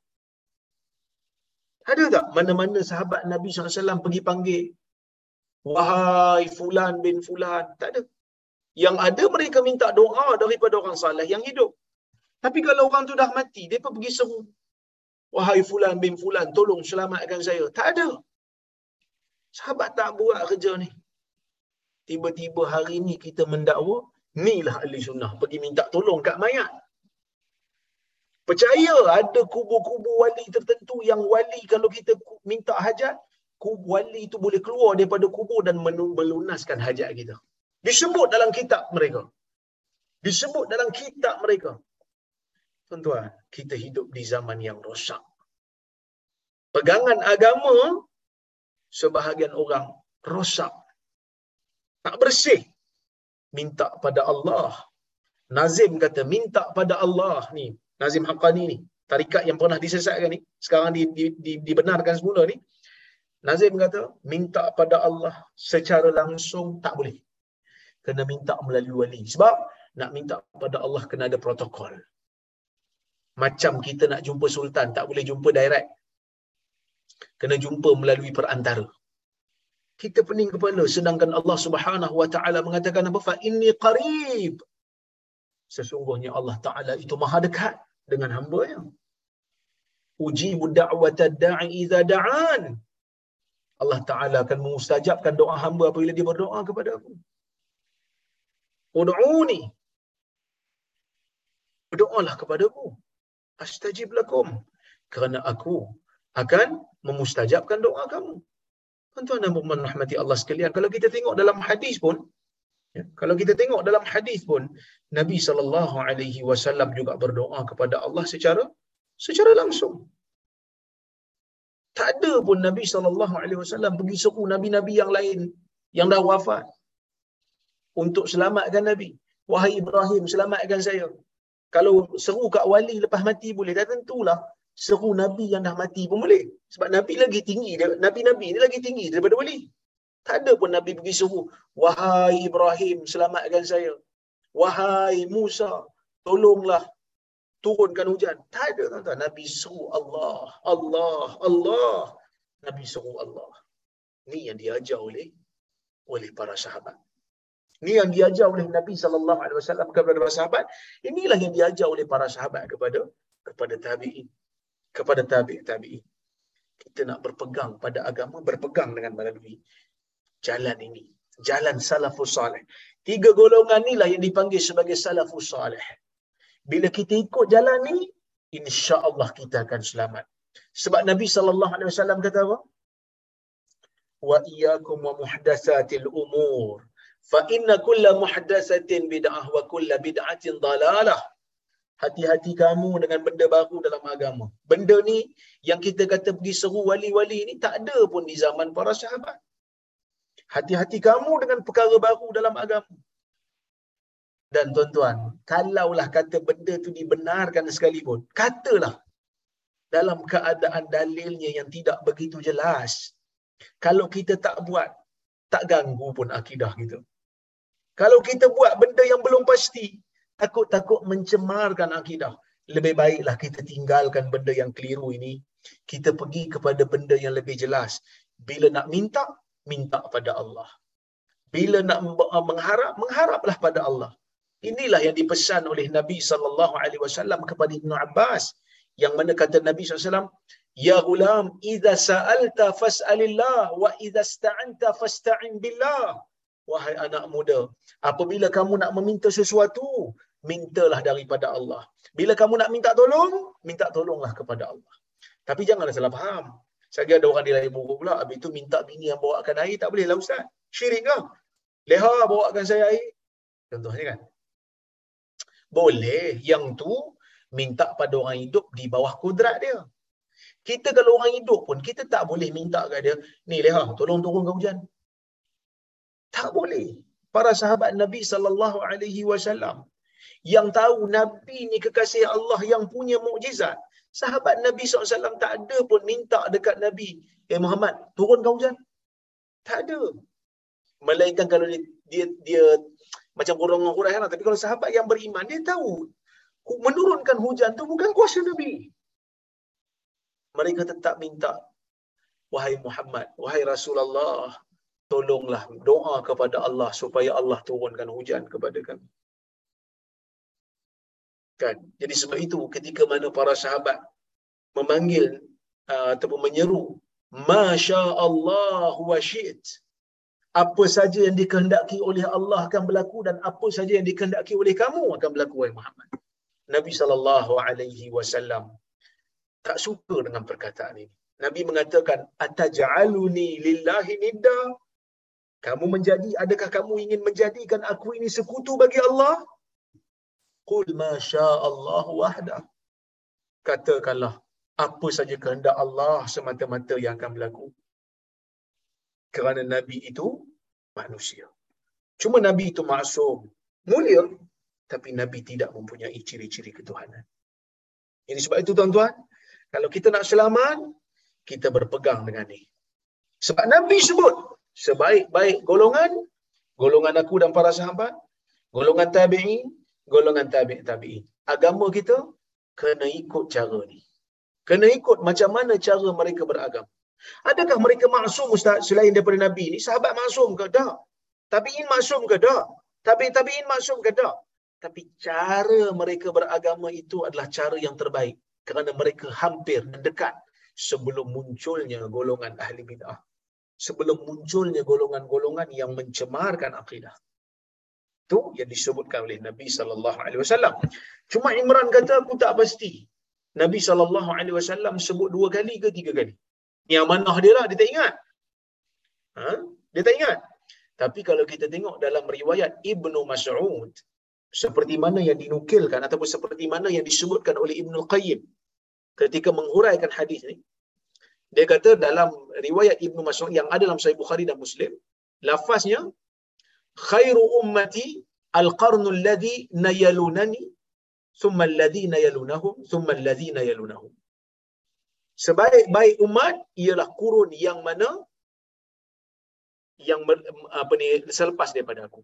Ada tak mana-mana sahabat Nabi SAW pergi panggil Wahai Fulan bin Fulan? Tak ada. Yang ada mereka minta doa daripada orang saleh yang hidup. Tapi kalau orang tu dah mati, dia pun pergi seru. Wahai Fulan bin Fulan, tolong selamatkan saya. Tak ada. Sahabat tak buat kerja ni. Tiba-tiba hari ni kita mendakwa, inilah ahli sunnah. Pergi minta tolong kat mayat. Percaya ada kubur-kubur wali tertentu yang wali kalau kita minta hajat, kubur wali itu boleh keluar daripada kubur dan melunaskan hajat kita. Disebut dalam kitab mereka. Disebut dalam kitab mereka. Tuan-tuan, kita hidup di zaman yang rosak. Pegangan agama, sebahagian orang rosak. Tak bersih. Minta pada Allah. Nazim kata, minta pada Allah ni. Nazim Haqqani ni. Tarikat yang pernah disesatkan ni. Sekarang di, di, di, dibenarkan semula ni. Nazim kata, minta pada Allah secara langsung tak boleh. Kena minta melalui wali. Sebab nak minta pada Allah kena ada protokol. Macam kita nak jumpa sultan, tak boleh jumpa direct. Kena jumpa melalui perantara. Kita pening kepala sedangkan Allah Subhanahu wa taala mengatakan apa? Fa inni qarib. Sesungguhnya Allah Taala itu Maha dekat dengan hamba-Nya. Ujibu da'wata da'i idza da'an. Allah Taala akan menmustajabkan doa hamba apabila dia berdoa kepada aku. Ud'uni. Berdoalah kepadaku astajib lakum kerana aku akan memustajabkan doa kamu. Tuan-tuan dan puan rahmati Allah sekalian, kalau kita tengok dalam hadis pun ya, kalau kita tengok dalam hadis pun Nabi sallallahu alaihi wasallam juga berdoa kepada Allah secara secara langsung. Tak ada pun Nabi sallallahu alaihi wasallam pergi seru nabi-nabi yang lain yang dah wafat untuk selamatkan Nabi. Wahai Ibrahim, selamatkan saya kalau seru kat wali lepas mati boleh dah tentulah. Seru nabi yang dah mati pun boleh. Sebab nabi lagi tinggi nabi-nabi ni lagi tinggi daripada wali. Tak ada pun nabi pergi seru wahai Ibrahim selamatkan saya. Wahai Musa tolonglah turunkan hujan. Tak ada tuan-tuan. Nabi seru Allah Allah Allah. Nabi seru Allah. Ni yang diajar oleh oleh para sahabat ini yang diajar oleh Nabi sallallahu alaihi wasallam kepada para sahabat. Inilah yang diajar oleh para sahabat kepada kepada tabi'in. Kepada tabi' tabi'in. Kita nak berpegang pada agama, berpegang dengan melalui jalan ini. Jalan salafus salih. Tiga golongan inilah yang dipanggil sebagai salafus salih. Bila kita ikut jalan ni, insya-Allah kita akan selamat. Sebab Nabi sallallahu alaihi wasallam kata apa? Wa iyyakum wa muhdatsatil umur fa inna kulla muhdatsatin bid'ah wa kulla bid'atin dalalah. Hati-hati kamu dengan benda baru dalam agama. Benda ni yang kita kata pergi seru wali-wali ni tak ada pun di zaman para sahabat. Hati-hati kamu dengan perkara baru dalam agama. Dan tuan-tuan kalaulah kata benda tu dibenarkan sekalipun katalah dalam keadaan dalilnya yang tidak begitu jelas Kalau kita tak buat, tak ganggu pun akidah kita. Kalau kita buat benda yang belum pasti, takut-takut mencemarkan akidah. Lebih baiklah kita tinggalkan benda yang keliru ini. Kita pergi kepada benda yang lebih jelas. Bila nak minta, minta pada Allah. Bila nak mengharap, mengharaplah pada Allah. Inilah yang dipesan oleh Nabi sallallahu alaihi wasallam kepada Ibnu Abbas yang mana kata Nabi SAW, Ya gulam, idza sa'alta fas'alillah wa idza sta'anta fasta'in billah. Wahai anak muda, apabila kamu nak meminta sesuatu, mintalah daripada Allah. Bila kamu nak minta tolong, minta tolonglah kepada Allah. Tapi janganlah salah faham. Saya ada orang di lain buruk pula, habis itu minta bini yang bawakan air, tak boleh lah Ustaz. Syirik ke? Leha bawakan saya air. Contohnya kan? Boleh. Yang tu minta pada orang hidup di bawah kudrat dia. Kita kalau orang hidup pun, kita tak boleh minta kat dia, ni Leha, tolong turunkan hujan. Tak boleh. Para sahabat Nabi sallallahu alaihi wasallam yang tahu Nabi ni kekasih Allah yang punya mukjizat. Sahabat Nabi SAW tak ada pun minta dekat Nabi, eh Muhammad, turunkan hujan. Tak ada. Melainkan kalau dia, dia, dia macam orang-orang Quraisy lah. Tapi kalau sahabat yang beriman, dia tahu menurunkan hujan tu bukan kuasa Nabi. Mereka tetap minta, wahai Muhammad, wahai Rasulullah, tolonglah doa kepada Allah supaya Allah turunkan hujan kepada kami. Kan? Jadi sebab itu ketika mana para sahabat memanggil uh, ataupun menyeru Masya Allah wa syi'at apa saja yang dikehendaki oleh Allah akan berlaku dan apa saja yang dikehendaki oleh kamu akan berlaku wahai Muhammad. Nabi sallallahu alaihi wasallam tak suka dengan perkataan ini. Nabi mengatakan ataj'aluni lillahi nidda? Kamu menjadi adakah kamu ingin menjadikan aku ini sekutu bagi Allah? Qul ma Allah wahda. Katakanlah apa saja kehendak Allah semata-mata yang akan berlaku. Kerana Nabi itu manusia. Cuma Nabi itu maksum, mulia, tapi Nabi tidak mempunyai ciri-ciri ketuhanan. Jadi sebab itu tuan-tuan, kalau kita nak selamat, kita berpegang dengan ini. Sebab Nabi sebut, sebaik-baik golongan, golongan aku dan para sahabat, golongan tabi'in, golongan tabi' tabi'in. Agama kita kena ikut cara ni. Kena ikut macam mana cara mereka beragama. Adakah mereka maksum Ustaz selain daripada Nabi ni? Sahabat maksum ke? Tak. Tabi'in maksum ke? Tak. Tabi' tabi'in maksum ke? Tak. Tapi cara mereka beragama itu adalah cara yang terbaik. Kerana mereka hampir dekat sebelum munculnya golongan ahli bid'ah. Sebelum munculnya golongan-golongan yang mencemarkan akidah. Itu yang disebutkan oleh Nabi sallallahu alaihi wasallam. Cuma Imran kata aku tak pasti. Nabi sallallahu alaihi wasallam sebut dua kali ke tiga kali. Ni amanah dia lah, dia tak ingat. Ha? Dia tak ingat. Tapi kalau kita tengok dalam riwayat Ibnu Mas'ud, seperti mana yang dinukilkan ataupun seperti mana yang disebutkan oleh Ibnu Qayyim ketika menghuraikan hadis ni, dia kata dalam riwayat Ibnu Mas'ud yang ada dalam Sahih Bukhari dan Muslim, lafaznya khairu ummati al-qarnu alladhi nayalunani thumma alladhina yalunahum thumma alladhina yalunahum sebaik-baik umat ialah kurun yang mana yang apa ni selepas daripada aku.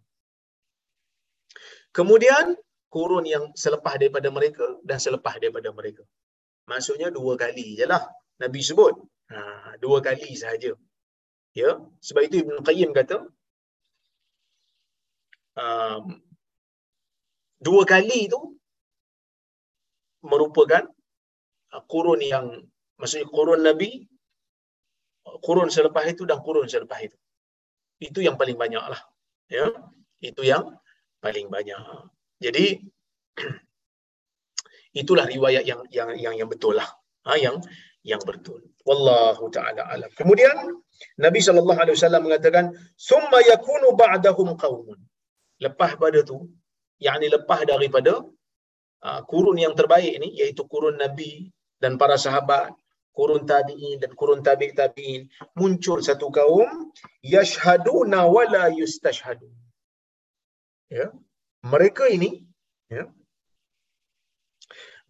Kemudian kurun yang selepas daripada mereka dan selepas daripada mereka. Maksudnya dua kali je lah Nabi sebut. Ha, dua kali sahaja. Ya, sebab itu Ibn Qayyim kata um, dua kali itu merupakan kurun yang maksudnya kurun Nabi, kurun selepas itu dan kurun selepas itu. Itu yang paling banyak lah. Ya? Itu yang paling banyak. Jadi, [CLEARS THROAT] itulah riwayat yang yang yang yang betul lah. Ha, yang yang betul. Wallahu taala alam. Kemudian Nabi sallallahu alaihi wasallam mengatakan, "Summa yakunu ba'dahum qaumun." Lepas pada tu, yakni lepas daripada uh, kurun yang terbaik ni iaitu kurun Nabi dan para sahabat kurun tabi'in dan kurun tabi' tabi'in muncul satu kaum yashhaduna wala yustashhadu ya mereka ini ya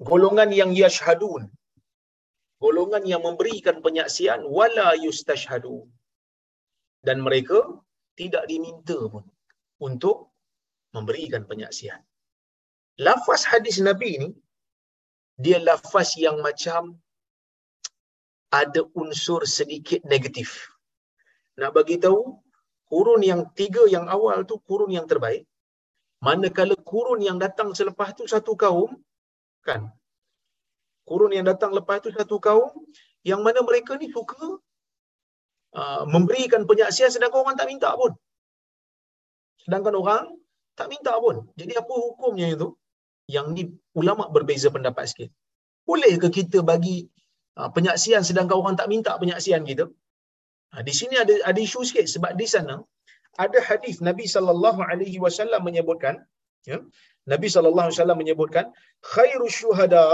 golongan yang yashhadun golongan yang memberikan penyaksian wala yustashhadu dan mereka tidak diminta pun untuk memberikan penyaksian. Lafaz hadis Nabi ni dia lafaz yang macam ada unsur sedikit negatif. Nak bagi tahu kurun yang tiga yang awal tu kurun yang terbaik. Manakala kurun yang datang selepas tu satu kaum kan. Kurun yang datang lepas tu satu kaum yang mana mereka ni suka uh, memberikan penyaksian sedangkan orang tak minta pun. Sedangkan orang tak minta pun. Jadi apa hukumnya itu? Yang ni ulama berbeza pendapat sikit. Boleh ke kita bagi uh, penyaksian sedangkan orang tak minta penyaksian kita? Ha, di sini ada ada isu sikit sebab di sana ada hadis Nabi sallallahu alaihi wasallam menyebutkan ya Nabi sallallahu alaihi wasallam menyebutkan khairu syuhada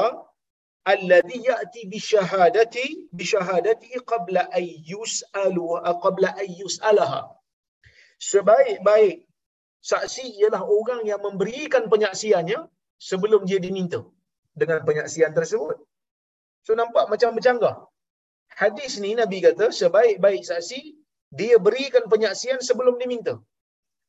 alladhi ya'ti bi syahadati bi syahadati qabla ay yus'alu qabla ay yus'alaha sebaik-baik saksi ialah orang yang memberikan penyaksiannya sebelum dia diminta dengan penyaksian tersebut. So nampak macam bercanggah. Hadis ni Nabi kata sebaik-baik saksi dia berikan penyaksian sebelum diminta.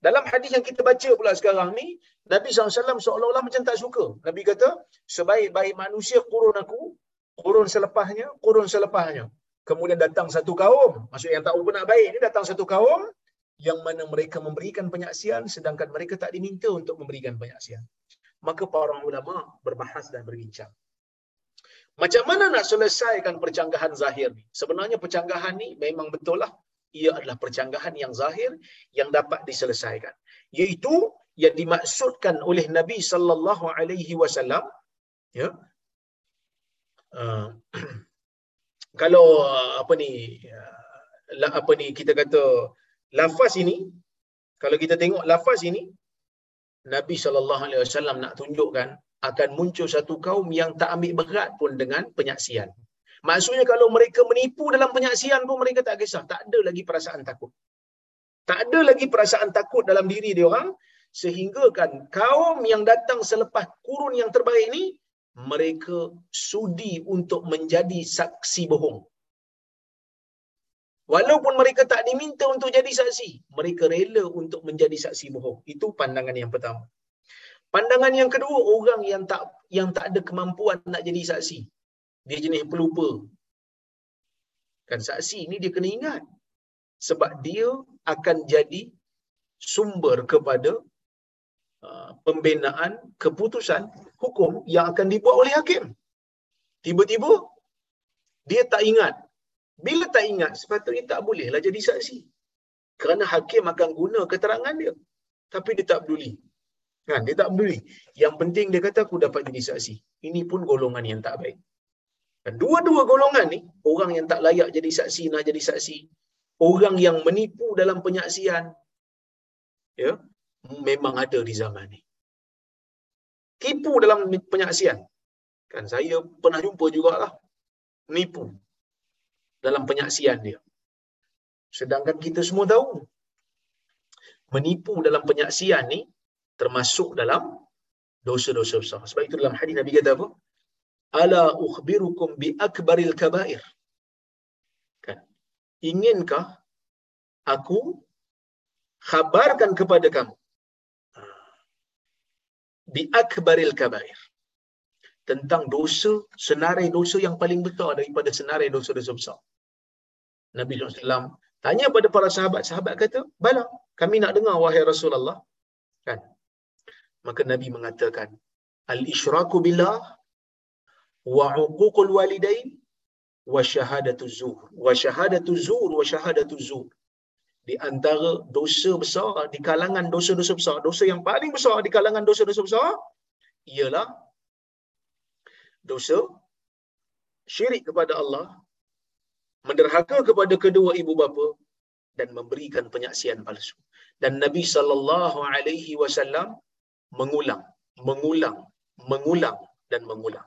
Dalam hadis yang kita baca pula sekarang ni, Nabi SAW seolah-olah macam tak suka. Nabi kata, sebaik-baik manusia kurun aku, kurun selepasnya, kurun selepasnya. Kemudian datang satu kaum, maksud yang tak nak baik ni datang satu kaum, yang mana mereka memberikan penyaksian sedangkan mereka tak diminta untuk memberikan penyaksian. Maka para ulama berbahas dan berbincang. Macam mana nak selesaikan percanggahan zahir ni? Sebenarnya percanggahan ni memang betul lah. Ia adalah percanggahan yang zahir yang dapat diselesaikan. Iaitu yang dimaksudkan oleh Nabi sallallahu alaihi wasallam ya uh, [CLEARS THROAT] kalau uh, apa ni uh, apa ni kita kata lafaz ini kalau kita tengok lafaz ini Nabi sallallahu alaihi wasallam nak tunjukkan akan muncul satu kaum yang tak ambil berat pun dengan penyaksian. Maksudnya kalau mereka menipu dalam penyaksian pun mereka tak kisah. Tak ada lagi perasaan takut. Tak ada lagi perasaan takut dalam diri dia orang sehingga kan kaum yang datang selepas kurun yang terbaik ni mereka sudi untuk menjadi saksi bohong. Walaupun mereka tak diminta untuk jadi saksi, mereka rela untuk menjadi saksi bohong. Itu pandangan yang pertama. Pandangan yang kedua, orang yang tak yang tak ada kemampuan nak jadi saksi. Dia jenis pelupa. Kan saksi ni dia kena ingat. Sebab dia akan jadi sumber kepada uh, pembinaan keputusan hukum yang akan dibuat oleh hakim. Tiba-tiba dia tak ingat. Bila tak ingat, sepatutnya tak bolehlah jadi saksi. Kerana hakim akan guna keterangan dia. Tapi dia tak peduli. Kan? Dia tak peduli. Yang penting dia kata aku dapat jadi saksi. Ini pun golongan yang tak baik. Dan dua-dua golongan ni, orang yang tak layak jadi saksi nak jadi saksi. Orang yang menipu dalam penyaksian. Ya, memang ada di zaman ni. Tipu dalam penyaksian. Kan saya pernah jumpa jugalah. Nipu dalam penyaksian dia. Sedangkan kita semua tahu menipu dalam penyaksian ni termasuk dalam dosa-dosa besar. Sebab itu dalam hadis Nabi kata apa? Ala ukhbirukum bi akbaril kabair. Kan? Inginkah aku khabarkan kepada kamu bi akbaril kabair tentang dosa senarai dosa yang paling besar daripada senarai dosa-dosa besar. Nabi SAW tanya pada para sahabat, sahabat kata, bala, kami nak dengar wahai Rasulullah. Kan? Maka Nabi mengatakan, al-isyraku billah wa uququl walidain wa syahadatu zuhur. Wa syahadatu zuhur wa syahadatu zuhur. Di antara dosa besar, di kalangan dosa-dosa besar, dosa yang paling besar di kalangan dosa-dosa besar, ialah dosa syirik kepada Allah, menderhaka kepada kedua ibu bapa dan memberikan penyaksian palsu. Dan Nabi sallallahu alaihi wasallam mengulang, mengulang, mengulang dan mengulang.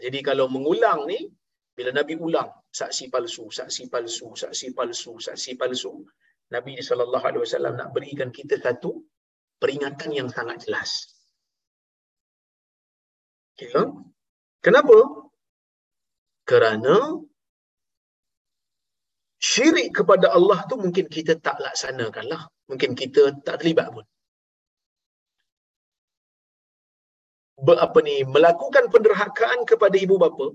Jadi kalau mengulang ni bila Nabi ulang saksi palsu, saksi palsu, saksi palsu, saksi palsu, Nabi sallallahu alaihi wasallam nak berikan kita satu peringatan yang sangat jelas. Ya. Kenapa? Kerana syirik kepada Allah tu mungkin kita tak laksanakan lah. Mungkin kita tak terlibat pun. Ber, apa ni melakukan penderhakaan kepada ibu bapa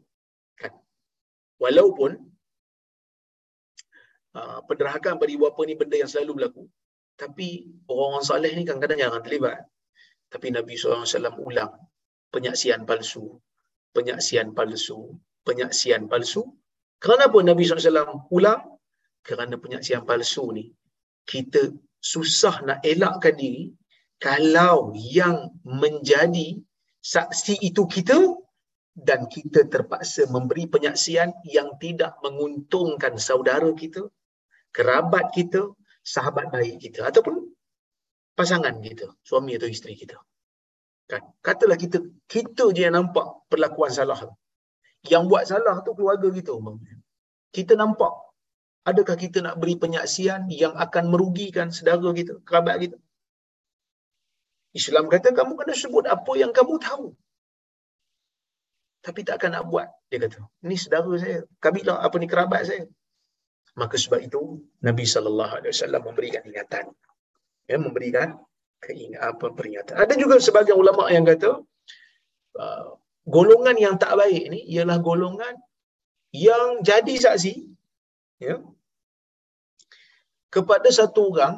kan? Walaupun uh, penderhakaan pada ibu bapa ni benda yang selalu berlaku tapi orang-orang soleh ni kadang-kadang jarang terlibat. Tapi Nabi SAW ulang penyaksian palsu penyaksian palsu penyaksian palsu. Kenapa Nabi SAW ulang? Kerana penyaksian palsu ni kita susah nak elakkan diri kalau yang menjadi saksi itu kita dan kita terpaksa memberi penyaksian yang tidak menguntungkan saudara kita, kerabat kita, sahabat baik kita ataupun pasangan kita, suami atau isteri kita. Kan? Katalah kita kita je yang nampak perlakuan salah. Yang buat salah tu keluarga kita. Kita nampak adakah kita nak beri penyaksian yang akan merugikan saudara kita, kerabat kita? Islam kata kamu kena sebut apa yang kamu tahu. Tapi takkan nak buat. Dia kata, ini saudara saya. Kabilah apa ni kerabat saya. Maka sebab itu Nabi wasallam memberikan ingatan. Ya, memberikan keingatan apa peringatan. Ada juga sebagian ulama yang kata uh, golongan yang tak baik ni ialah golongan yang jadi saksi ya kepada satu orang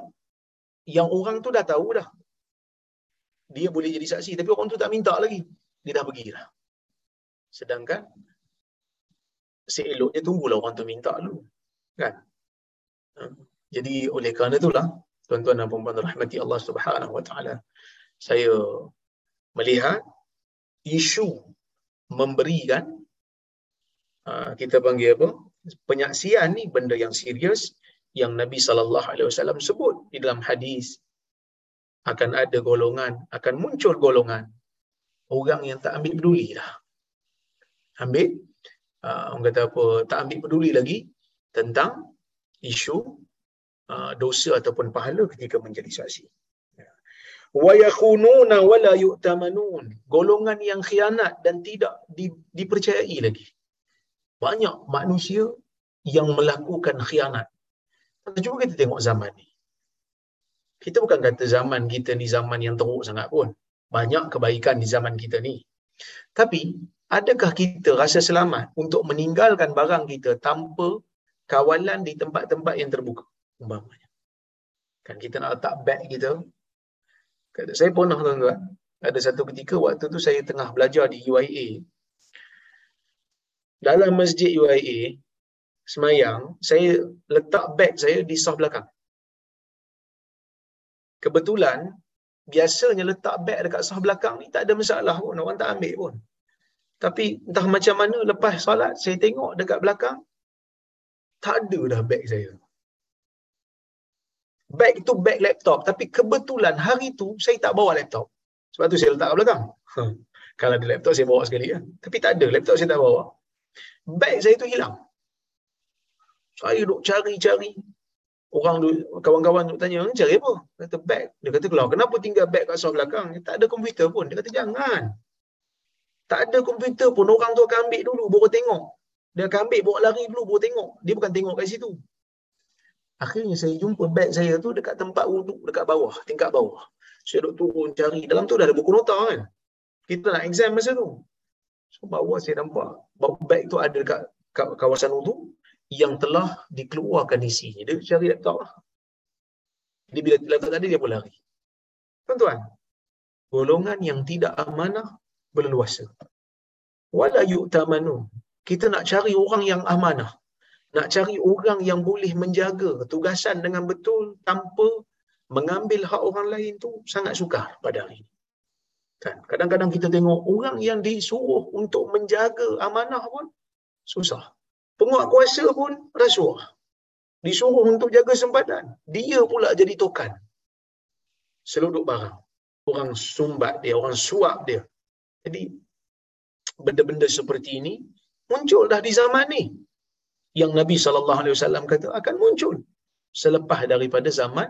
yang orang tu dah tahu dah dia boleh jadi saksi tapi orang tu tak minta lagi. Dia dah pergi dah sedangkan seeloknya tunggulah orang tu minta dulu kan? Ha. jadi oleh kerana itulah tuan-tuan dan puan-puan rahmati Allah Subhanahu wa taala saya melihat isu memberikan ha, kita panggil apa? Penyaksian ni benda yang serius yang Nabi sallallahu alaihi wasallam sebut di dalam hadis akan ada golongan, akan muncul golongan orang yang tak ambil peduli lah. Ambil, uh, orang kata apa, tak ambil peduli lagi tentang isu uh, dosa ataupun pahala ketika menjadi saksi. Wa yakhununa wa la yu'tamanun. Golongan yang khianat dan tidak di, dipercayai lagi. Banyak manusia yang melakukan khianat. Cuba kita tengok zaman ni kita bukan kata zaman kita ni zaman yang teruk sangat pun. Banyak kebaikan di zaman kita ni. Tapi, adakah kita rasa selamat untuk meninggalkan barang kita tanpa kawalan di tempat-tempat yang terbuka? Umpamanya. Kan kita nak letak beg kita. Kata, saya pernah tuan-tuan. Ada satu ketika waktu tu saya tengah belajar di UIA. Dalam masjid UIA, semayang, saya letak beg saya di sah belakang kebetulan biasanya letak beg dekat sah belakang ni tak ada masalah pun. Orang tak ambil pun. Tapi entah macam mana lepas solat saya tengok dekat belakang tak ada dah beg saya. Beg tu beg laptop. Tapi kebetulan hari tu saya tak bawa laptop. Sebab tu saya letak kat belakang. Kalau ada laptop saya bawa sekali kan tapi tak ada laptop saya tak bawa. Beg saya tu hilang. Saya duk cari-cari orang tu kawan-kawan tu tanya cari apa? Kata beg dia kata keluar. Kenapa tinggal beg kat sofa belakang? Tak ada komputer pun. Dia kata jangan. Tak ada komputer pun. Orang tu akan ambil dulu baru tengok. Dia akan ambil bawa lari dulu baru tengok. Dia bukan tengok kat situ. Akhirnya saya jumpa beg saya tu dekat tempat wuduk dekat bawah tingkat bawah. Saya duk turun cari. Dalam tu dah ada buku nota kan. Kita nak exam masa tu. So bawah saya nampak beg tu ada dekat kawasan wuduk yang telah dikeluarkan isinya. Dia cari laptop lah. Jadi bila laptop tadi dia pun lari. Tuan-tuan, golongan yang tidak amanah berleluasa. Wala yu'tamanu. Kita nak cari orang yang amanah. Nak cari orang yang boleh menjaga tugasan dengan betul tanpa mengambil hak orang lain tu sangat sukar pada hari ini. Kan? Kadang-kadang kita tengok orang yang disuruh untuk menjaga amanah pun susah penguatkuasa pun rasuah. Disuruh untuk jaga sempadan. Dia pula jadi tokan. Seluduk barang. Orang sumbat dia, orang suap dia. Jadi, benda-benda seperti ini muncul dah di zaman ni. Yang Nabi SAW kata akan muncul. Selepas daripada zaman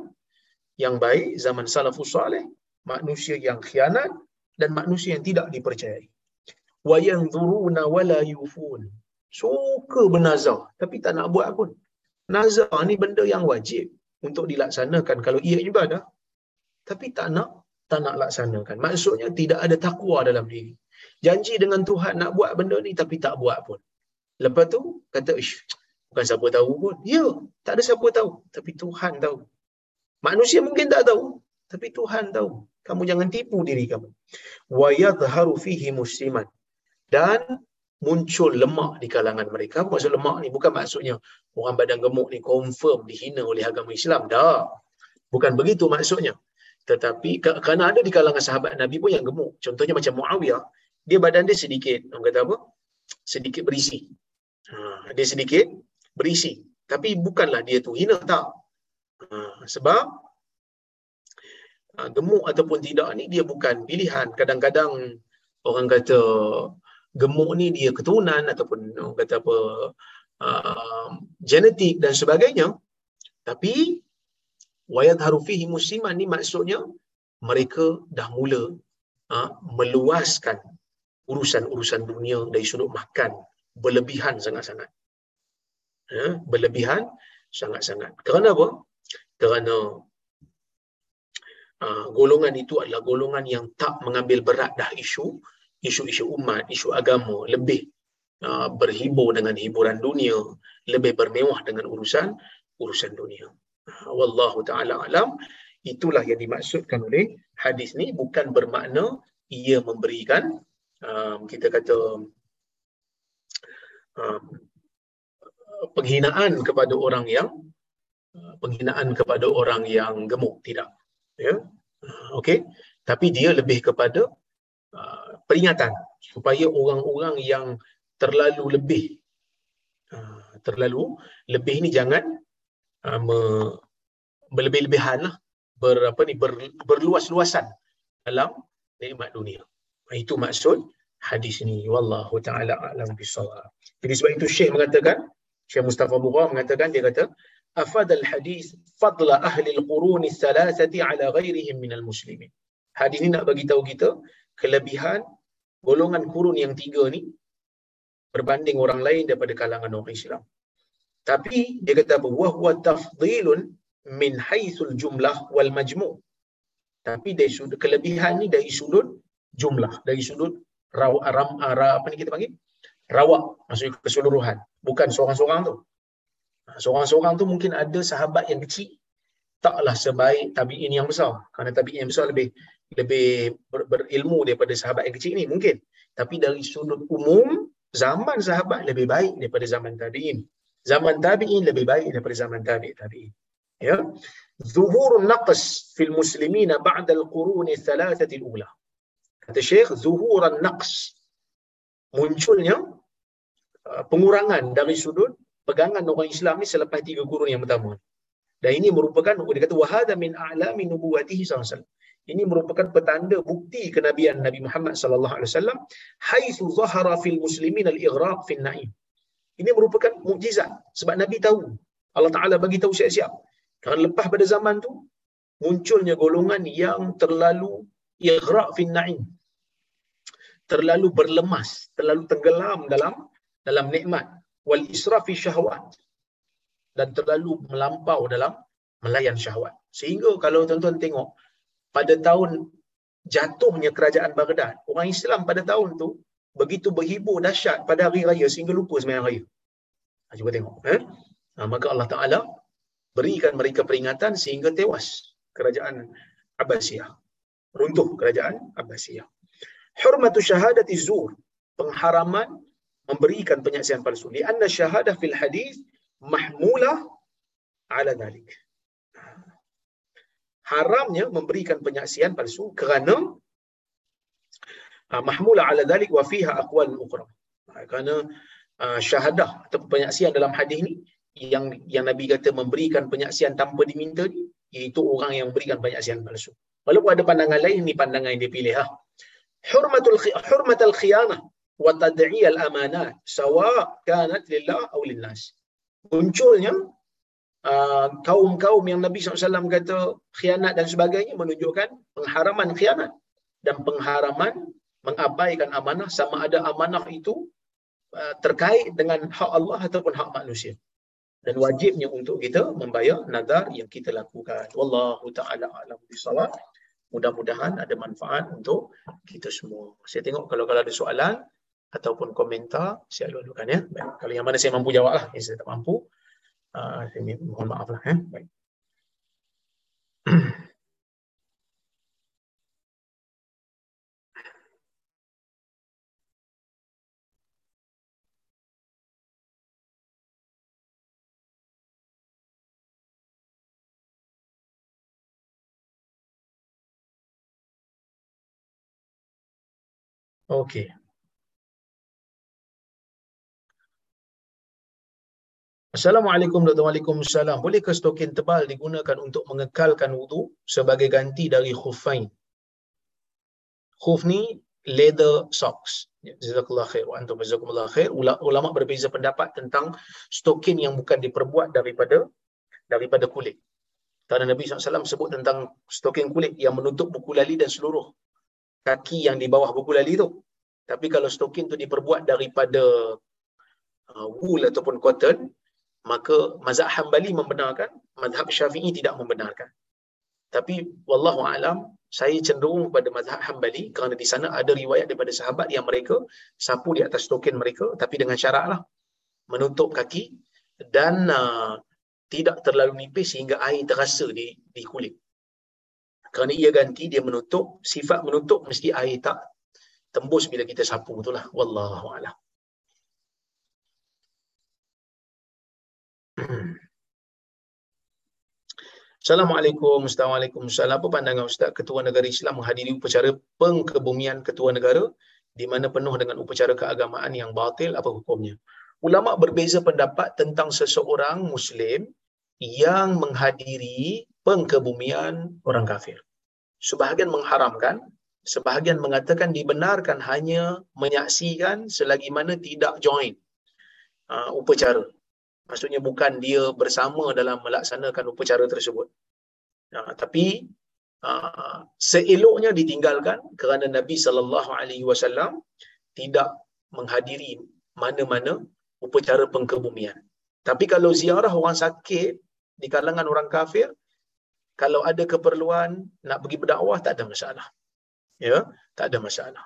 yang baik, zaman salafus salih. Manusia yang khianat dan manusia yang tidak dipercayai. وَيَنْظُرُونَ wala yufun suka bernazar tapi tak nak buat pun. Nazar ni benda yang wajib untuk dilaksanakan. Kalau ia ibadah tapi tak nak tak nak laksanakan. Maksudnya tidak ada takwa dalam diri. Janji dengan Tuhan nak buat benda ni tapi tak buat pun. Lepas tu kata ish bukan siapa tahu pun. Ya tak ada siapa tahu tapi Tuhan tahu. Manusia mungkin tak tahu tapi Tuhan tahu. Kamu jangan tipu diri kamu. Wa yadhharu fihi musliman. Dan muncul lemak di kalangan mereka. Maksud lemak ni bukan maksudnya orang badan gemuk ni confirm dihina oleh agama Islam. Dah. Bukan begitu maksudnya. Tetapi kerana ada di kalangan sahabat Nabi pun yang gemuk. Contohnya macam Muawiyah, dia badan dia sedikit, orang kata apa? Sedikit berisi. Ha, dia sedikit berisi. Tapi bukanlah dia tu hina tak. Ha, sebab ha, gemuk ataupun tidak ni dia bukan pilihan. Kadang-kadang orang kata gemuk ni dia keturunan ataupun kata apa uh, genetik dan sebagainya. Tapi wayat harufihi musliman ni maksudnya mereka dah mula uh, meluaskan urusan-urusan dunia dari sudut makan berlebihan sangat-sangat. Uh, berlebihan sangat-sangat. Kerana apa? Kerana uh, golongan itu adalah golongan yang tak mengambil berat dah isu isu-isu umat, isu agama lebih uh, berhibur dengan hiburan dunia, lebih bermewah dengan urusan urusan dunia. Uh, wallahu taala alam, itulah yang dimaksudkan oleh hadis ni. Bukan bermakna ia memberikan um, kita kata um, penghinaan kepada orang yang uh, penghinaan kepada orang yang gemuk. Tidak. Ya? Uh, okey tapi dia lebih kepada uh, peringatan supaya orang-orang yang terlalu lebih uh, terlalu lebih ni jangan me, berlebih-lebihan lah ber, apa ni, ber, berluas-luasan dalam nikmat dunia. Itu maksud hadis ni. Wallahu ta'ala a'lam bisawab. Jadi sebab itu Syekh mengatakan, Syekh Mustafa Bura mengatakan, dia kata, afad al-hadis fadla ahli al-quruni thalathati ala ghairihim minal muslimin. Hadis ni nak bagi tahu kita kelebihan golongan kurun yang tiga ni berbanding orang lain daripada kalangan orang Islam. Tapi dia kata apa? Wa huwa min haitsul jumlah wal majmu'. Tapi dari sudut kelebihan ni dari sudut jumlah, dari sudut raw ram ara apa ni kita panggil? Rawak maksudnya keseluruhan, bukan seorang-seorang tu. Ha, seorang-seorang tu mungkin ada sahabat yang kecil taklah sebaik tabi'in yang besar. Kerana tabi'in yang besar lebih lebih ber, berilmu daripada sahabat yang kecil ni mungkin. Tapi dari sudut umum zaman sahabat lebih baik daripada zaman tabi'in. Zaman tabi'in lebih baik daripada zaman tabi' tabi'in. Ya? Zuhurun naqs fil muslimina ba'da al-qurun thalathati al-ula. Kata syekh zuhuran naqs munculnya uh, pengurangan dari sudut pegangan orang Islam ni selepas tiga kurun yang pertama. Dan ini merupakan dia kata wahada min a'lami nubuwatihi sallallahu alaihi wasallam ini merupakan petanda bukti kenabian Nabi Muhammad sallallahu alaihi wasallam haitsu zahara fil muslimin al-ighraq fil na'im. Ini merupakan mukjizat sebab Nabi tahu. Allah Taala bagi tahu siap-siap. Kerana lepas pada zaman tu munculnya golongan yang terlalu ighraq fil na'im. Terlalu berlemas, terlalu tenggelam dalam dalam nikmat wal israf fi syahwat dan terlalu melampau dalam melayan syahwat. Sehingga kalau tuan-tuan tengok pada tahun jatuhnya kerajaan Baghdad, orang Islam pada tahun tu begitu berhibur dahsyat pada hari raya sehingga lupa sembahyang raya. Ha, cuba tengok. Eh? Ha, maka Allah Ta'ala berikan mereka peringatan sehingga tewas kerajaan Abbasiyah. Runtuh kerajaan Abbasiyah. Hurmatu syahadati zur. Pengharaman memberikan penyaksian palsu. Lianna syahadah fil hadis mahmulah ala dalik haramnya memberikan penyaksian palsu kerana uh, mahmula ala dhalik wa fiha aqwal ukhra. Uh, kerana uh, syahadah atau penyaksian dalam hadis ni yang yang nabi kata memberikan penyaksian tanpa diminta ni iaitu orang yang memberikan penyaksian palsu. Walaupun ada pandangan lain ni pandangan yang dipilih ha hurmatul hurmatul khiyanah wa tad'i al amanat sawa kanat lillah aw linnas. Munculnya Uh, kaum-kaum yang Nabi SAW kata khianat dan sebagainya menunjukkan pengharaman khianat dan pengharaman mengabaikan amanah sama ada amanah itu uh, terkait dengan hak Allah ataupun hak manusia. dan wajibnya untuk kita membayar nazar yang kita lakukan. Wallahu taala alam bisawab. Mudah-mudahan ada manfaat untuk kita semua. Saya tengok kalau kalau ada soalan ataupun komentar, saya lalu-lalukan ya. Baik. Kalau yang mana saya mampu jawab lah, yang saya tak mampu, uh, saya mohon maaf lah. Ya. Baik. Okey. Assalamualaikum warahmatullahi wabarakatuh. Bolehkah stokin tebal digunakan untuk mengekalkan wudu sebagai ganti dari khufain? Khuf ni leather socks. Ya, jazakallah khair. Wa antum jazakumullah khair. Ulama berbeza pendapat tentang stokin yang bukan diperbuat daripada daripada kulit. Kerana Nabi SAW sebut tentang stokin kulit yang menutup buku lali dan seluruh kaki yang di bawah buku lali tu. Tapi kalau stokin tu diperbuat daripada uh, wool ataupun cotton, maka mazhab Hambali membenarkan, mazhab Syafi'i tidak membenarkan. Tapi wallahu alam, saya cenderung pada mazhab Hambali kerana di sana ada riwayat daripada sahabat yang mereka sapu di atas stokin mereka tapi dengan syaratlah menutup kaki dan uh, tidak terlalu nipis sehingga air terasa di di kulit. Kerana ia ganti dia menutup sifat menutup mesti air tak tembus bila kita sapu itulah wallahu a'lam [CLEARS THROAT] Assalamualaikum, Assalamualaikum. Apa pandangan Ustaz Ketua Negara Islam menghadiri upacara pengkebumian Ketua Negara di mana penuh dengan upacara keagamaan yang batil, apa hukumnya? Ulama berbeza pendapat tentang seseorang Muslim yang menghadiri pengkebumian orang kafir sebahagian mengharamkan, sebahagian mengatakan dibenarkan hanya menyaksikan selagi mana tidak join uh, upacara. Maksudnya bukan dia bersama dalam melaksanakan upacara tersebut. Uh, tapi uh, seeloknya ditinggalkan kerana Nabi sallallahu alaihi wasallam tidak menghadiri mana-mana upacara pengkebumian. Tapi kalau ziarah orang sakit di kalangan orang kafir, kalau ada keperluan nak pergi berdakwah tak ada masalah. Ya, tak ada masalah.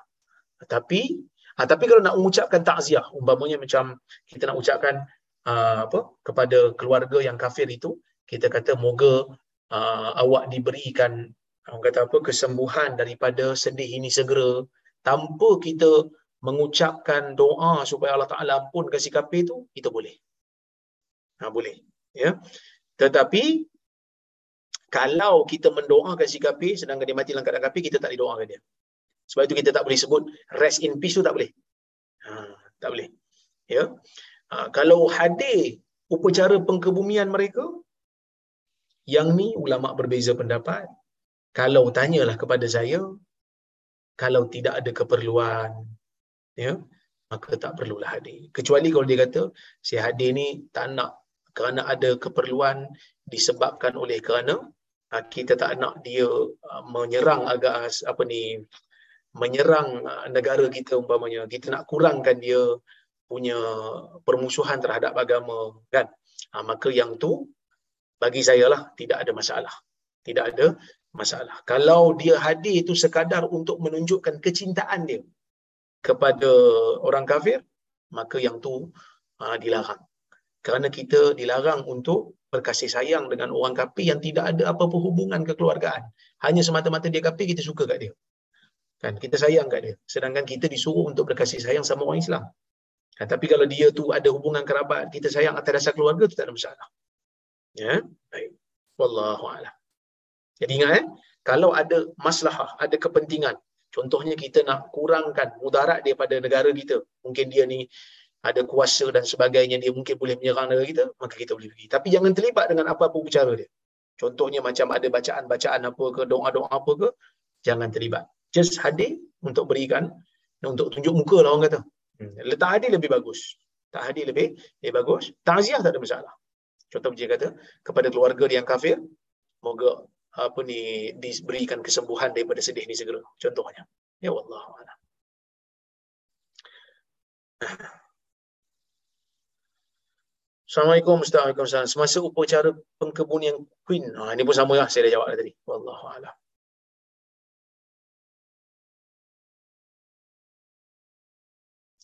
Tapi ha, tapi kalau nak mengucapkan takziah, umpamanya macam kita nak ucapkan uh, apa kepada keluarga yang kafir itu, kita kata moga uh, awak diberikan orang kata apa kesembuhan daripada sedih ini segera tanpa kita mengucapkan doa supaya Allah Taala ampun kasih kafir itu, itu boleh. Ha, boleh. Ya. Tetapi kalau kita mendoakan si kafir sedangkan dia mati dalam keadaan kafir kita tak didoakan dia sebab itu kita tak boleh sebut rest in peace tu tak boleh ha, tak boleh ya ha, kalau hadir upacara pengkebumian mereka yang ni ulama berbeza pendapat. Kalau tanyalah kepada saya kalau tidak ada keperluan ya maka tak perlulah hadir. Kecuali kalau dia kata si hadir ni tak nak kerana ada keperluan disebabkan oleh kerana Ah, kita tak nak dia ah, menyerang agak apa ni menyerang ah, negara kita umpamanya. Kita nak kurangkan dia punya permusuhan terhadap agama kan ha, maka yang tu bagi saya lah tidak ada masalah tidak ada masalah kalau dia hadir itu sekadar untuk menunjukkan kecintaan dia kepada orang kafir maka yang tu ha, dilarang kerana kita dilarang untuk berkasih sayang dengan orang kafir yang tidak ada apa-apa hubungan kekeluargaan. Hanya semata-mata dia kafir, kita suka kat dia. Kan? Kita sayang kat dia. Sedangkan kita disuruh untuk berkasih sayang sama orang Islam. Kan? Tapi kalau dia tu ada hubungan kerabat, kita sayang atas dasar keluarga, tu tak ada masalah. Ya? Baik. Wallahu'alam. Jadi ingat eh, kalau ada masalah, ada kepentingan, contohnya kita nak kurangkan mudarat daripada negara kita, mungkin dia ni ada kuasa dan sebagainya dia mungkin boleh menyerang negara kita maka kita boleh pergi tapi jangan terlibat dengan apa-apa bicara dia contohnya macam ada bacaan-bacaan apa ke doa-doa apa ke jangan terlibat just hadir untuk berikan untuk tunjuk muka lah orang kata. Letak hadir lebih bagus tak hadir lebih lebih bagus takziah tak ada masalah contoh macam kata kepada keluarga yang kafir moga apa ni diberikan kesembuhan daripada sedih ni segera contohnya ya Allah Assalamualaikum Ustaz. Waalaikumsalam. Semasa upacara pengkebunian Queen. Ha, ini pun sama lah saya dah jawab tadi. Wallahu a'lam.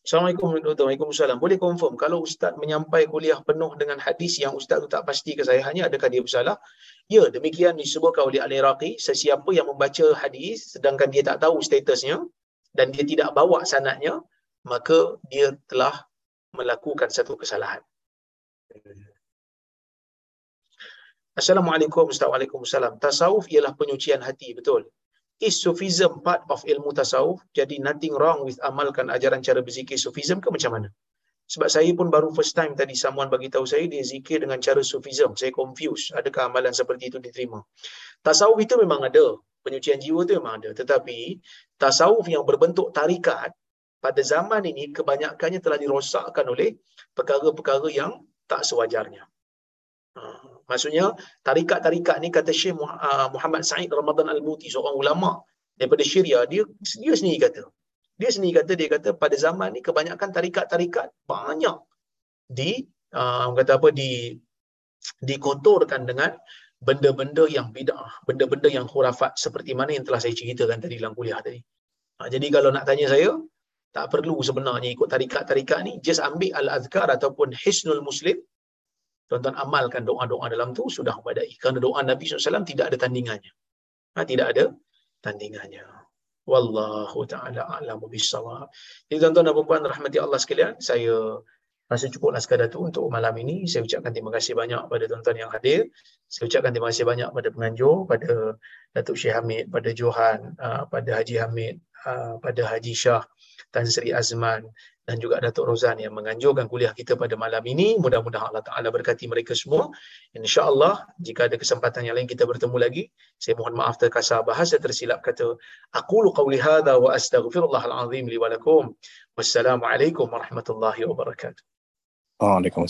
Assalamualaikum Dr. Waalaikumsalam. Boleh confirm kalau Ustaz menyampai kuliah penuh dengan hadis yang Ustaz tu tak pasti ke saya hanya adakah dia bersalah? Ya, demikian disebutkan oleh Al-Iraqi, sesiapa yang membaca hadis sedangkan dia tak tahu statusnya dan dia tidak bawa sanatnya, maka dia telah melakukan satu kesalahan. Assalamualaikum Ustaz. Waalaikumsalam. Tasawuf ialah penyucian hati, betul? Is Sufism part of ilmu tasawuf? Jadi nothing wrong with amalkan ajaran cara berzikir Sufism ke macam mana? Sebab saya pun baru first time tadi someone bagi tahu saya dia zikir dengan cara Sufism. Saya confuse. Adakah amalan seperti itu diterima? Tasawuf itu memang ada. Penyucian jiwa itu memang ada. Tetapi tasawuf yang berbentuk tarikat pada zaman ini kebanyakannya telah dirosakkan oleh perkara-perkara yang tak sewajarnya. Maksudnya tarikat-tarikat ni kata Syekh uh, Muhammad Said Ramadan Al-Muti seorang ulama daripada Syria dia dia sendiri kata dia sendiri kata dia kata pada zaman ni kebanyakan tarikat-tarikat banyak di uh, kata apa di dikotorkan dengan benda-benda yang bidah, benda-benda yang khurafat seperti mana yang telah saya ceritakan tadi dalam kuliah tadi. Ha, jadi kalau nak tanya saya, tak perlu sebenarnya ikut tarikat-tarikat ni, just ambil al-azkar ataupun hisnul muslim, tuan-tuan amalkan doa-doa dalam tu sudah memadai. Kerana doa Nabi SAW tidak ada tandingannya. Ha, tidak ada tandingannya. Wallahu ta'ala a'lamu bisawab. Jadi tuan-tuan dan puan rahmati Allah sekalian, saya rasa cukuplah sekadar tu untuk malam ini. Saya ucapkan terima kasih banyak pada tuan-tuan yang hadir. Saya ucapkan terima kasih banyak pada penganjur, pada Datuk Syekh Hamid, pada Johan, uh, pada Haji Hamid, uh, pada Haji Shah, Tan Sri Azman, dan juga Datuk Rozan yang menganjurkan kuliah kita pada malam ini. Mudah-mudahan Allah Ta'ala berkati mereka semua. InsyaAllah, jika ada kesempatan yang lain kita bertemu lagi, saya mohon maaf terkasar bahasa tersilap kata, Aku qawli hadha wa astaghfirullahalazim li walakum. Wassalamualaikum warahmatullahi wabarakatuh. Waalaikumsalam.